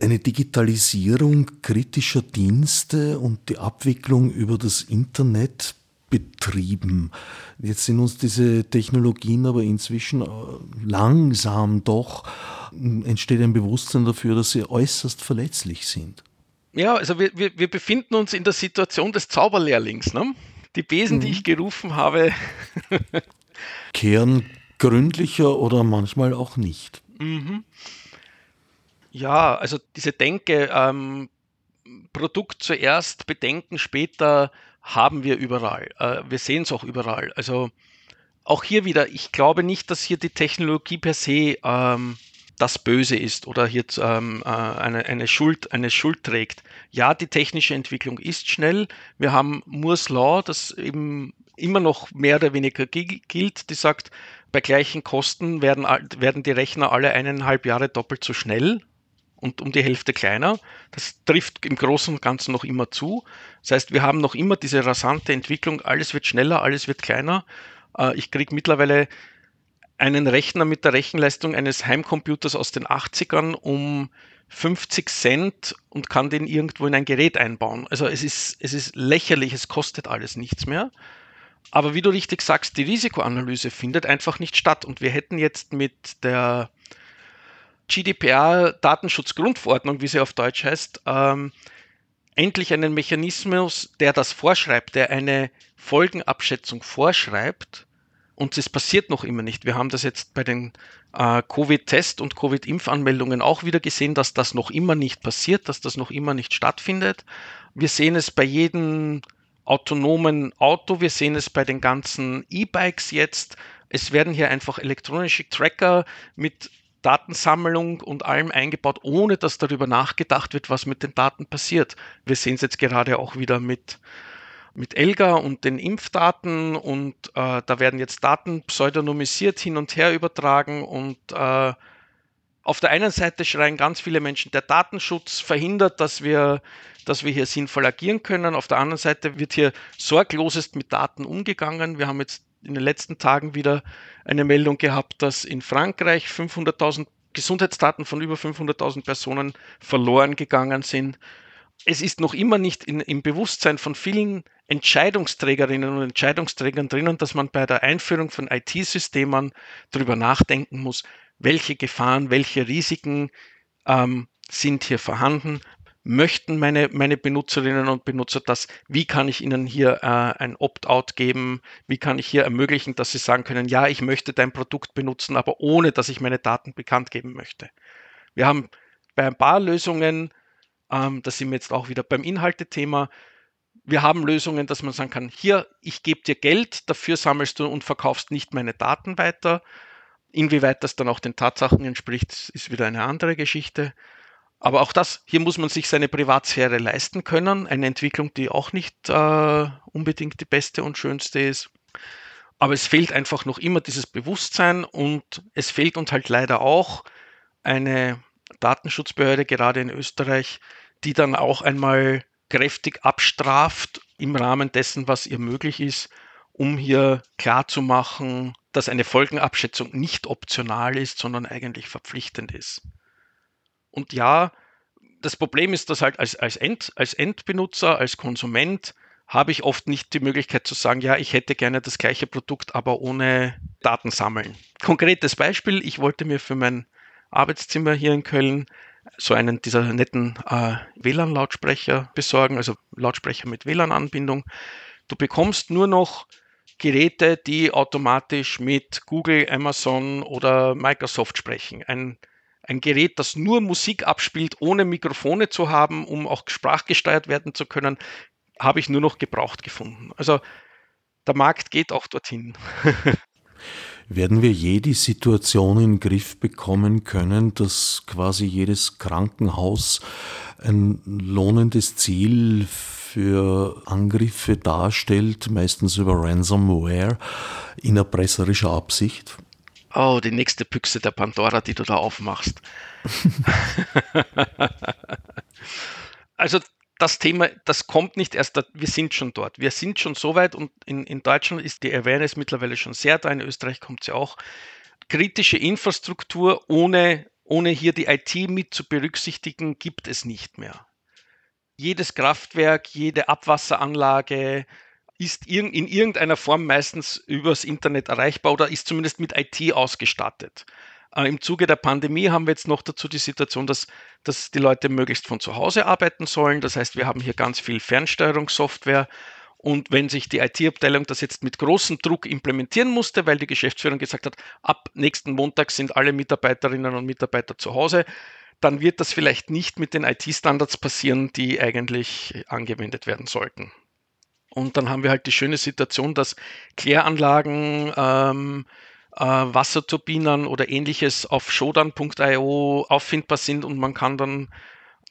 eine Digitalisierung kritischer Dienste und die Abwicklung über das Internet betrieben. Jetzt sind uns diese Technologien aber inzwischen äh, langsam doch, entsteht ein Bewusstsein dafür, dass sie äußerst verletzlich sind. Ja, also wir, wir, wir befinden uns in der Situation des Zauberlehrlings. Ne? Die Besen, mhm. die ich gerufen habe, (laughs) kehren gründlicher oder manchmal auch nicht. Mhm. Ja, also diese Denke, ähm, Produkt zuerst, Bedenken später, haben wir überall. Äh, wir sehen es auch überall. Also auch hier wieder, ich glaube nicht, dass hier die Technologie per se ähm, das Böse ist oder hier ähm, äh, eine, eine, Schuld, eine Schuld trägt. Ja, die technische Entwicklung ist schnell. Wir haben Moore's Law, das eben immer noch mehr oder weniger gilt, die sagt, bei gleichen Kosten werden, werden die Rechner alle eineinhalb Jahre doppelt so schnell und um die Hälfte kleiner. Das trifft im Großen und Ganzen noch immer zu. Das heißt, wir haben noch immer diese rasante Entwicklung, alles wird schneller, alles wird kleiner. Äh, ich kriege mittlerweile einen Rechner mit der Rechenleistung eines Heimcomputers aus den 80ern um 50 Cent und kann den irgendwo in ein Gerät einbauen. Also es ist, es ist lächerlich, es kostet alles nichts mehr. Aber wie du richtig sagst, die Risikoanalyse findet einfach nicht statt. Und wir hätten jetzt mit der GDPR-Datenschutzgrundverordnung, wie sie auf Deutsch heißt, ähm, endlich einen Mechanismus, der das vorschreibt, der eine Folgenabschätzung vorschreibt. Und es passiert noch immer nicht. Wir haben das jetzt bei den äh, Covid-Test- und Covid-Impfanmeldungen auch wieder gesehen, dass das noch immer nicht passiert, dass das noch immer nicht stattfindet. Wir sehen es bei jedem autonomen Auto, wir sehen es bei den ganzen E-Bikes jetzt. Es werden hier einfach elektronische Tracker mit Datensammlung und allem eingebaut, ohne dass darüber nachgedacht wird, was mit den Daten passiert. Wir sehen es jetzt gerade auch wieder mit, mit Elga und den Impfdaten und äh, da werden jetzt Daten pseudonymisiert hin und her übertragen und äh, auf der einen Seite schreien ganz viele Menschen, der Datenschutz verhindert, dass wir, dass wir hier sinnvoll agieren können. Auf der anderen Seite wird hier sorglosest mit Daten umgegangen. Wir haben jetzt in den letzten Tagen wieder eine Meldung gehabt, dass in Frankreich 500.000 Gesundheitsdaten von über 500.000 Personen verloren gegangen sind. Es ist noch immer nicht in, im Bewusstsein von vielen Entscheidungsträgerinnen und Entscheidungsträgern drinnen, dass man bei der Einführung von IT-Systemen darüber nachdenken muss, welche Gefahren, welche Risiken ähm, sind hier vorhanden, möchten meine, meine Benutzerinnen und Benutzer das? Wie kann ich ihnen hier äh, ein Opt-out geben? Wie kann ich hier ermöglichen, dass sie sagen können, ja, ich möchte dein Produkt benutzen, aber ohne, dass ich meine Daten bekannt geben möchte? Wir haben bei ein paar Lösungen, ähm, da sind wir jetzt auch wieder beim Inhaltethema, wir haben Lösungen, dass man sagen kann, hier, ich gebe dir Geld, dafür sammelst du und verkaufst nicht meine Daten weiter. Inwieweit das dann auch den Tatsachen entspricht, ist wieder eine andere Geschichte. Aber auch das, hier muss man sich seine Privatsphäre leisten können. Eine Entwicklung, die auch nicht äh, unbedingt die beste und schönste ist. Aber es fehlt einfach noch immer dieses Bewusstsein und es fehlt uns halt leider auch eine Datenschutzbehörde, gerade in Österreich, die dann auch einmal kräftig abstraft im Rahmen dessen, was ihr möglich ist, um hier klarzumachen, dass eine Folgenabschätzung nicht optional ist, sondern eigentlich verpflichtend ist. Und ja, das Problem ist, dass halt als, als, End, als Endbenutzer, als Konsument habe ich oft nicht die Möglichkeit zu sagen, ja, ich hätte gerne das gleiche Produkt, aber ohne Daten sammeln. Konkretes Beispiel, ich wollte mir für mein Arbeitszimmer hier in Köln so einen dieser netten äh, WLAN-Lautsprecher besorgen, also Lautsprecher mit WLAN-Anbindung. Du bekommst nur noch Geräte, die automatisch mit Google, Amazon oder Microsoft sprechen. Ein ein Gerät, das nur Musik abspielt, ohne Mikrofone zu haben, um auch sprachgesteuert werden zu können, habe ich nur noch gebraucht gefunden. Also der Markt geht auch dorthin. (laughs) Werden wir je die Situation in den Griff bekommen können, dass quasi jedes Krankenhaus ein lohnendes Ziel für Angriffe darstellt, meistens über Ransomware in erpresserischer Absicht? Oh, die nächste Büchse der Pandora, die du da aufmachst. (laughs) also das Thema, das kommt nicht erst, da, wir sind schon dort. Wir sind schon so weit und in, in Deutschland ist die Awareness mittlerweile schon sehr da, in Österreich kommt sie auch. Kritische Infrastruktur ohne, ohne hier die IT mit zu berücksichtigen, gibt es nicht mehr. Jedes Kraftwerk, jede Abwasseranlage, ist in irgendeiner Form meistens übers Internet erreichbar oder ist zumindest mit IT ausgestattet. Äh, Im Zuge der Pandemie haben wir jetzt noch dazu die Situation, dass, dass die Leute möglichst von zu Hause arbeiten sollen. Das heißt, wir haben hier ganz viel Fernsteuerungssoftware. Und wenn sich die IT-Abteilung das jetzt mit großem Druck implementieren musste, weil die Geschäftsführung gesagt hat, ab nächsten Montag sind alle Mitarbeiterinnen und Mitarbeiter zu Hause, dann wird das vielleicht nicht mit den IT-Standards passieren, die eigentlich angewendet werden sollten. Und dann haben wir halt die schöne Situation, dass Kläranlagen, ähm, äh, Wasserturbinen oder ähnliches auf shodan.io auffindbar sind und man kann dann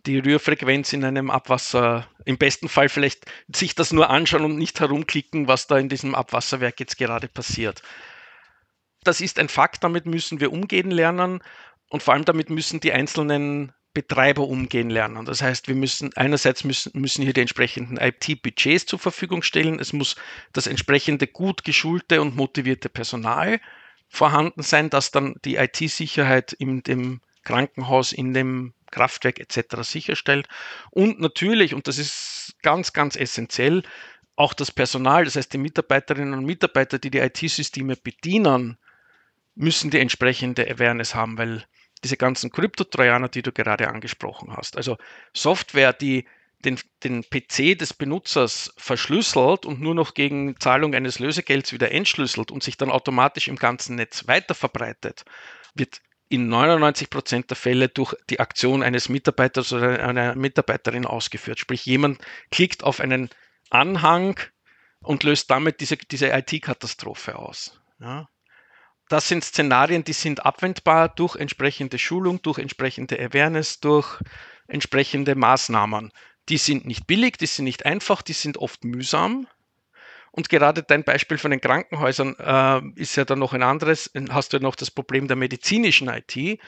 die Rührfrequenz in einem Abwasser, im besten Fall vielleicht sich das nur anschauen und nicht herumklicken, was da in diesem Abwasserwerk jetzt gerade passiert. Das ist ein Fakt, damit müssen wir umgehen lernen und vor allem damit müssen die einzelnen Betreiber umgehen lernen. Das heißt, wir müssen einerseits müssen, müssen hier die entsprechenden IT-Budgets zur Verfügung stellen. Es muss das entsprechende gut geschulte und motivierte Personal vorhanden sein, dass dann die IT-Sicherheit in dem Krankenhaus, in dem Kraftwerk etc. sicherstellt. Und natürlich, und das ist ganz, ganz essentiell, auch das Personal, das heißt die Mitarbeiterinnen und Mitarbeiter, die die IT-Systeme bedienen, müssen die entsprechende Awareness haben, weil diese ganzen Kryptotrojaner, die du gerade angesprochen hast, also Software, die den, den PC des Benutzers verschlüsselt und nur noch gegen Zahlung eines Lösegelds wieder entschlüsselt und sich dann automatisch im ganzen Netz weiterverbreitet, wird in 99 Prozent der Fälle durch die Aktion eines Mitarbeiters oder einer Mitarbeiterin ausgeführt. Sprich, jemand klickt auf einen Anhang und löst damit diese, diese IT-Katastrophe aus. Ja. Das sind Szenarien, die sind abwendbar durch entsprechende Schulung, durch entsprechende Awareness, durch entsprechende Maßnahmen. Die sind nicht billig, die sind nicht einfach, die sind oft mühsam. Und gerade dein Beispiel von den Krankenhäusern äh, ist ja dann noch ein anderes. Hast du ja noch das Problem der medizinischen IT,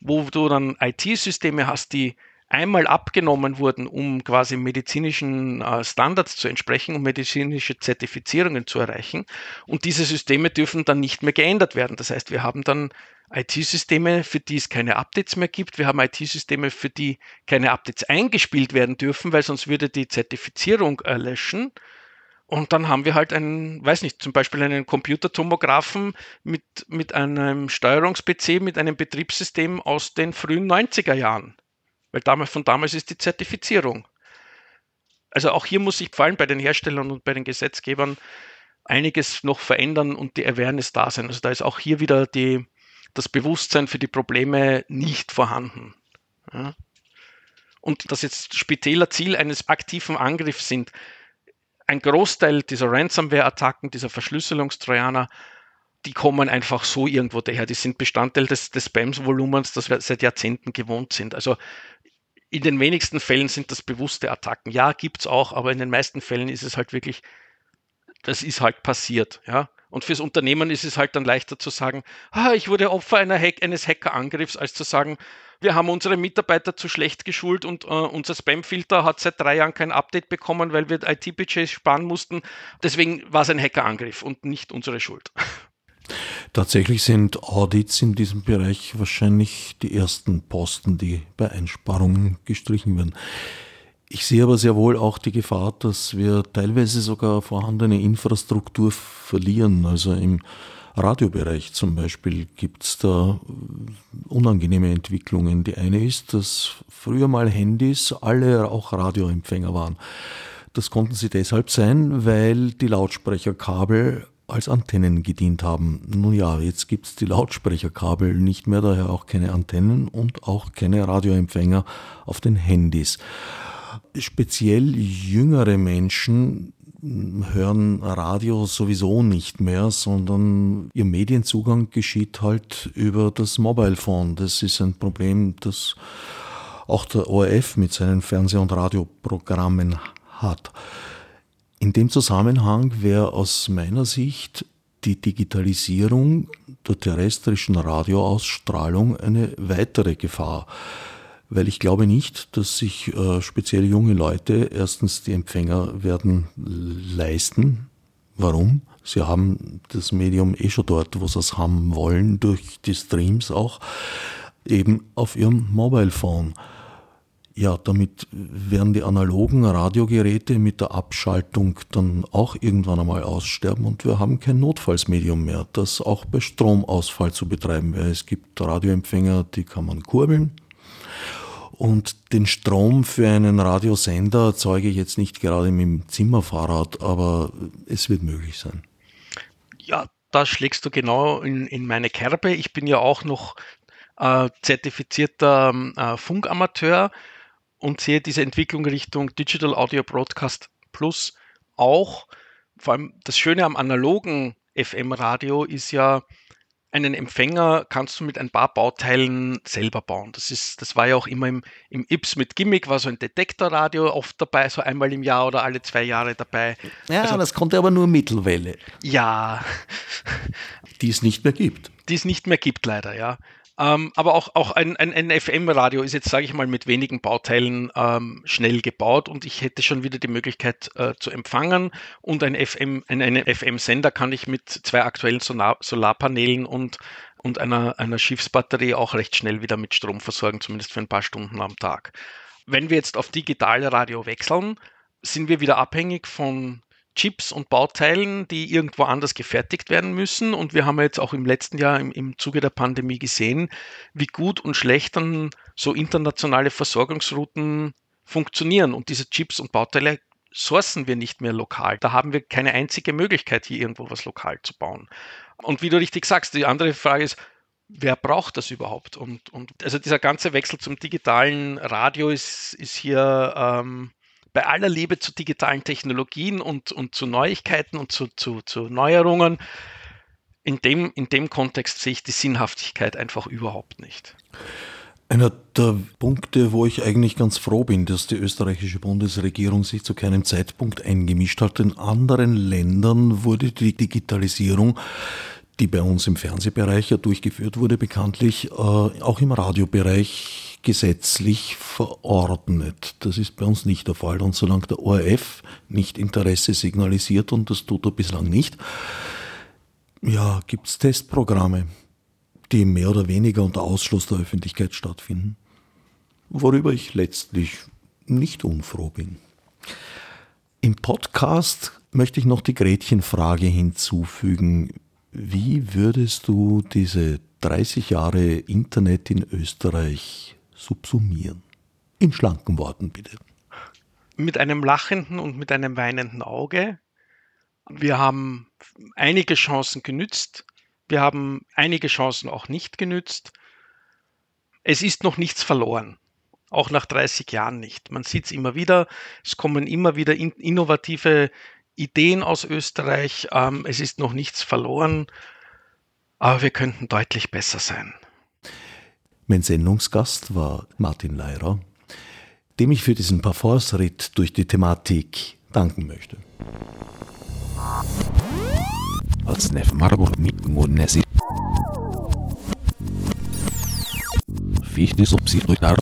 wo du dann IT-Systeme hast, die einmal abgenommen wurden, um quasi medizinischen äh, Standards zu entsprechen, um medizinische Zertifizierungen zu erreichen. Und diese Systeme dürfen dann nicht mehr geändert werden. Das heißt, wir haben dann IT-Systeme, für die es keine Updates mehr gibt. Wir haben IT-Systeme, für die keine Updates eingespielt werden dürfen, weil sonst würde die Zertifizierung erlöschen. Und dann haben wir halt einen, weiß nicht, zum Beispiel einen Computertomographen mit, mit einem Steuerungs-PC, mit einem Betriebssystem aus den frühen 90er Jahren. Weil damals, von damals ist die Zertifizierung. Also auch hier muss sich vor allem bei den Herstellern und bei den Gesetzgebern einiges noch verändern und die Awareness da sein. Also da ist auch hier wieder die, das Bewusstsein für die Probleme nicht vorhanden. Ja. Und das jetzt spezieller Ziel eines aktiven Angriffs sind, ein Großteil dieser Ransomware-Attacken, dieser Verschlüsselungstrojaner, die kommen einfach so irgendwo daher. Die sind Bestandteil des, des Spams-Volumens, das wir seit Jahrzehnten gewohnt sind. Also in den wenigsten Fällen sind das bewusste Attacken. Ja, gibt es auch, aber in den meisten Fällen ist es halt wirklich, das ist halt passiert. Ja? Und fürs Unternehmen ist es halt dann leichter zu sagen, ah, ich wurde Opfer Hack, eines Hackerangriffs, als zu sagen, wir haben unsere Mitarbeiter zu schlecht geschult und äh, unser Spamfilter hat seit drei Jahren kein Update bekommen, weil wir IT-Budgets sparen mussten. Deswegen war es ein Hackerangriff und nicht unsere Schuld. Tatsächlich sind Audits in diesem Bereich wahrscheinlich die ersten Posten, die bei Einsparungen gestrichen werden. Ich sehe aber sehr wohl auch die Gefahr, dass wir teilweise sogar vorhandene Infrastruktur verlieren. Also im Radiobereich zum Beispiel gibt es da unangenehme Entwicklungen. Die eine ist, dass früher mal Handys alle auch Radioempfänger waren. Das konnten sie deshalb sein, weil die Lautsprecherkabel als Antennen gedient haben. Nun ja, jetzt gibt es die Lautsprecherkabel nicht mehr, daher auch keine Antennen und auch keine Radioempfänger auf den Handys. Speziell jüngere Menschen hören Radio sowieso nicht mehr, sondern ihr Medienzugang geschieht halt über das Mobile Phone. Das ist ein Problem, das auch der ORF mit seinen Fernseh- und Radioprogrammen hat. In dem Zusammenhang wäre aus meiner Sicht die Digitalisierung der terrestrischen Radioausstrahlung eine weitere Gefahr, weil ich glaube nicht, dass sich äh, speziell junge Leute erstens die Empfänger werden leisten. Warum? Sie haben das Medium eh schon dort, wo sie es haben wollen, durch die Streams auch, eben auf ihrem Mobile Phone. Ja, damit werden die analogen Radiogeräte mit der Abschaltung dann auch irgendwann einmal aussterben und wir haben kein Notfallsmedium mehr, das auch bei Stromausfall zu betreiben wäre. Es gibt Radioempfänger, die kann man kurbeln. Und den Strom für einen Radiosender erzeuge ich jetzt nicht gerade mit dem Zimmerfahrrad, aber es wird möglich sein. Ja, da schlägst du genau in, in meine Kerbe. Ich bin ja auch noch äh, zertifizierter äh, Funkamateur und sehe diese Entwicklung Richtung Digital Audio Broadcast Plus auch. Vor allem das Schöne am analogen FM-Radio ist ja, einen Empfänger kannst du mit ein paar Bauteilen selber bauen. Das, ist, das war ja auch immer im, im IPS mit Gimmick, war so ein Detektorradio oft dabei, so einmal im Jahr oder alle zwei Jahre dabei. Ja, also, das konnte aber nur Mittelwelle. Ja. Die es nicht mehr gibt. Die es nicht mehr gibt, leider, ja. Ähm, aber auch, auch ein, ein, ein FM-Radio ist jetzt, sage ich mal, mit wenigen Bauteilen ähm, schnell gebaut und ich hätte schon wieder die Möglichkeit äh, zu empfangen und ein FM, ein, einen FM-Sender kann ich mit zwei aktuellen Solar Solarpanelen und, und einer, einer Schiffsbatterie auch recht schnell wieder mit Strom versorgen, zumindest für ein paar Stunden am Tag. Wenn wir jetzt auf Digitalradio wechseln, sind wir wieder abhängig von Chips und Bauteilen, die irgendwo anders gefertigt werden müssen. Und wir haben jetzt auch im letzten Jahr im, im Zuge der Pandemie gesehen, wie gut und schlecht dann so internationale Versorgungsrouten funktionieren. Und diese Chips und Bauteile sourcen wir nicht mehr lokal. Da haben wir keine einzige Möglichkeit, hier irgendwo was lokal zu bauen. Und wie du richtig sagst, die andere Frage ist, wer braucht das überhaupt? Und, und also dieser ganze Wechsel zum digitalen Radio ist, ist hier ähm, bei aller Liebe zu digitalen Technologien und, und zu Neuigkeiten und zu, zu, zu Neuerungen, in dem, in dem Kontext sehe ich die Sinnhaftigkeit einfach überhaupt nicht. Einer der Punkte, wo ich eigentlich ganz froh bin, dass die österreichische Bundesregierung sich zu keinem Zeitpunkt eingemischt hat. In anderen Ländern wurde die Digitalisierung, die bei uns im Fernsehbereich ja durchgeführt wurde, bekanntlich äh, auch im Radiobereich gesetzlich verordnet. Das ist bei uns nicht der Fall. Und solange der ORF nicht Interesse signalisiert, und das tut er bislang nicht, ja, gibt es Testprogramme, die mehr oder weniger unter Ausschluss der Öffentlichkeit stattfinden, worüber ich letztlich nicht unfroh bin. Im Podcast möchte ich noch die Gretchenfrage hinzufügen. Wie würdest du diese 30 Jahre Internet in Österreich subsumieren. In schlanken Worten bitte. Mit einem lachenden und mit einem weinenden Auge. Wir haben einige Chancen genützt. Wir haben einige Chancen auch nicht genützt. Es ist noch nichts verloren. Auch nach 30 Jahren nicht. Man sieht es immer wieder. Es kommen immer wieder innovative Ideen aus Österreich. Ähm, es ist noch nichts verloren. Aber wir könnten deutlich besser sein. Mein Sendungsgast war Martin Leirer, dem ich für diesen Parforce-Ritt durch die Thematik danken möchte. Als Nef Marburg mit Monesi. Fichtes Obsidruitar.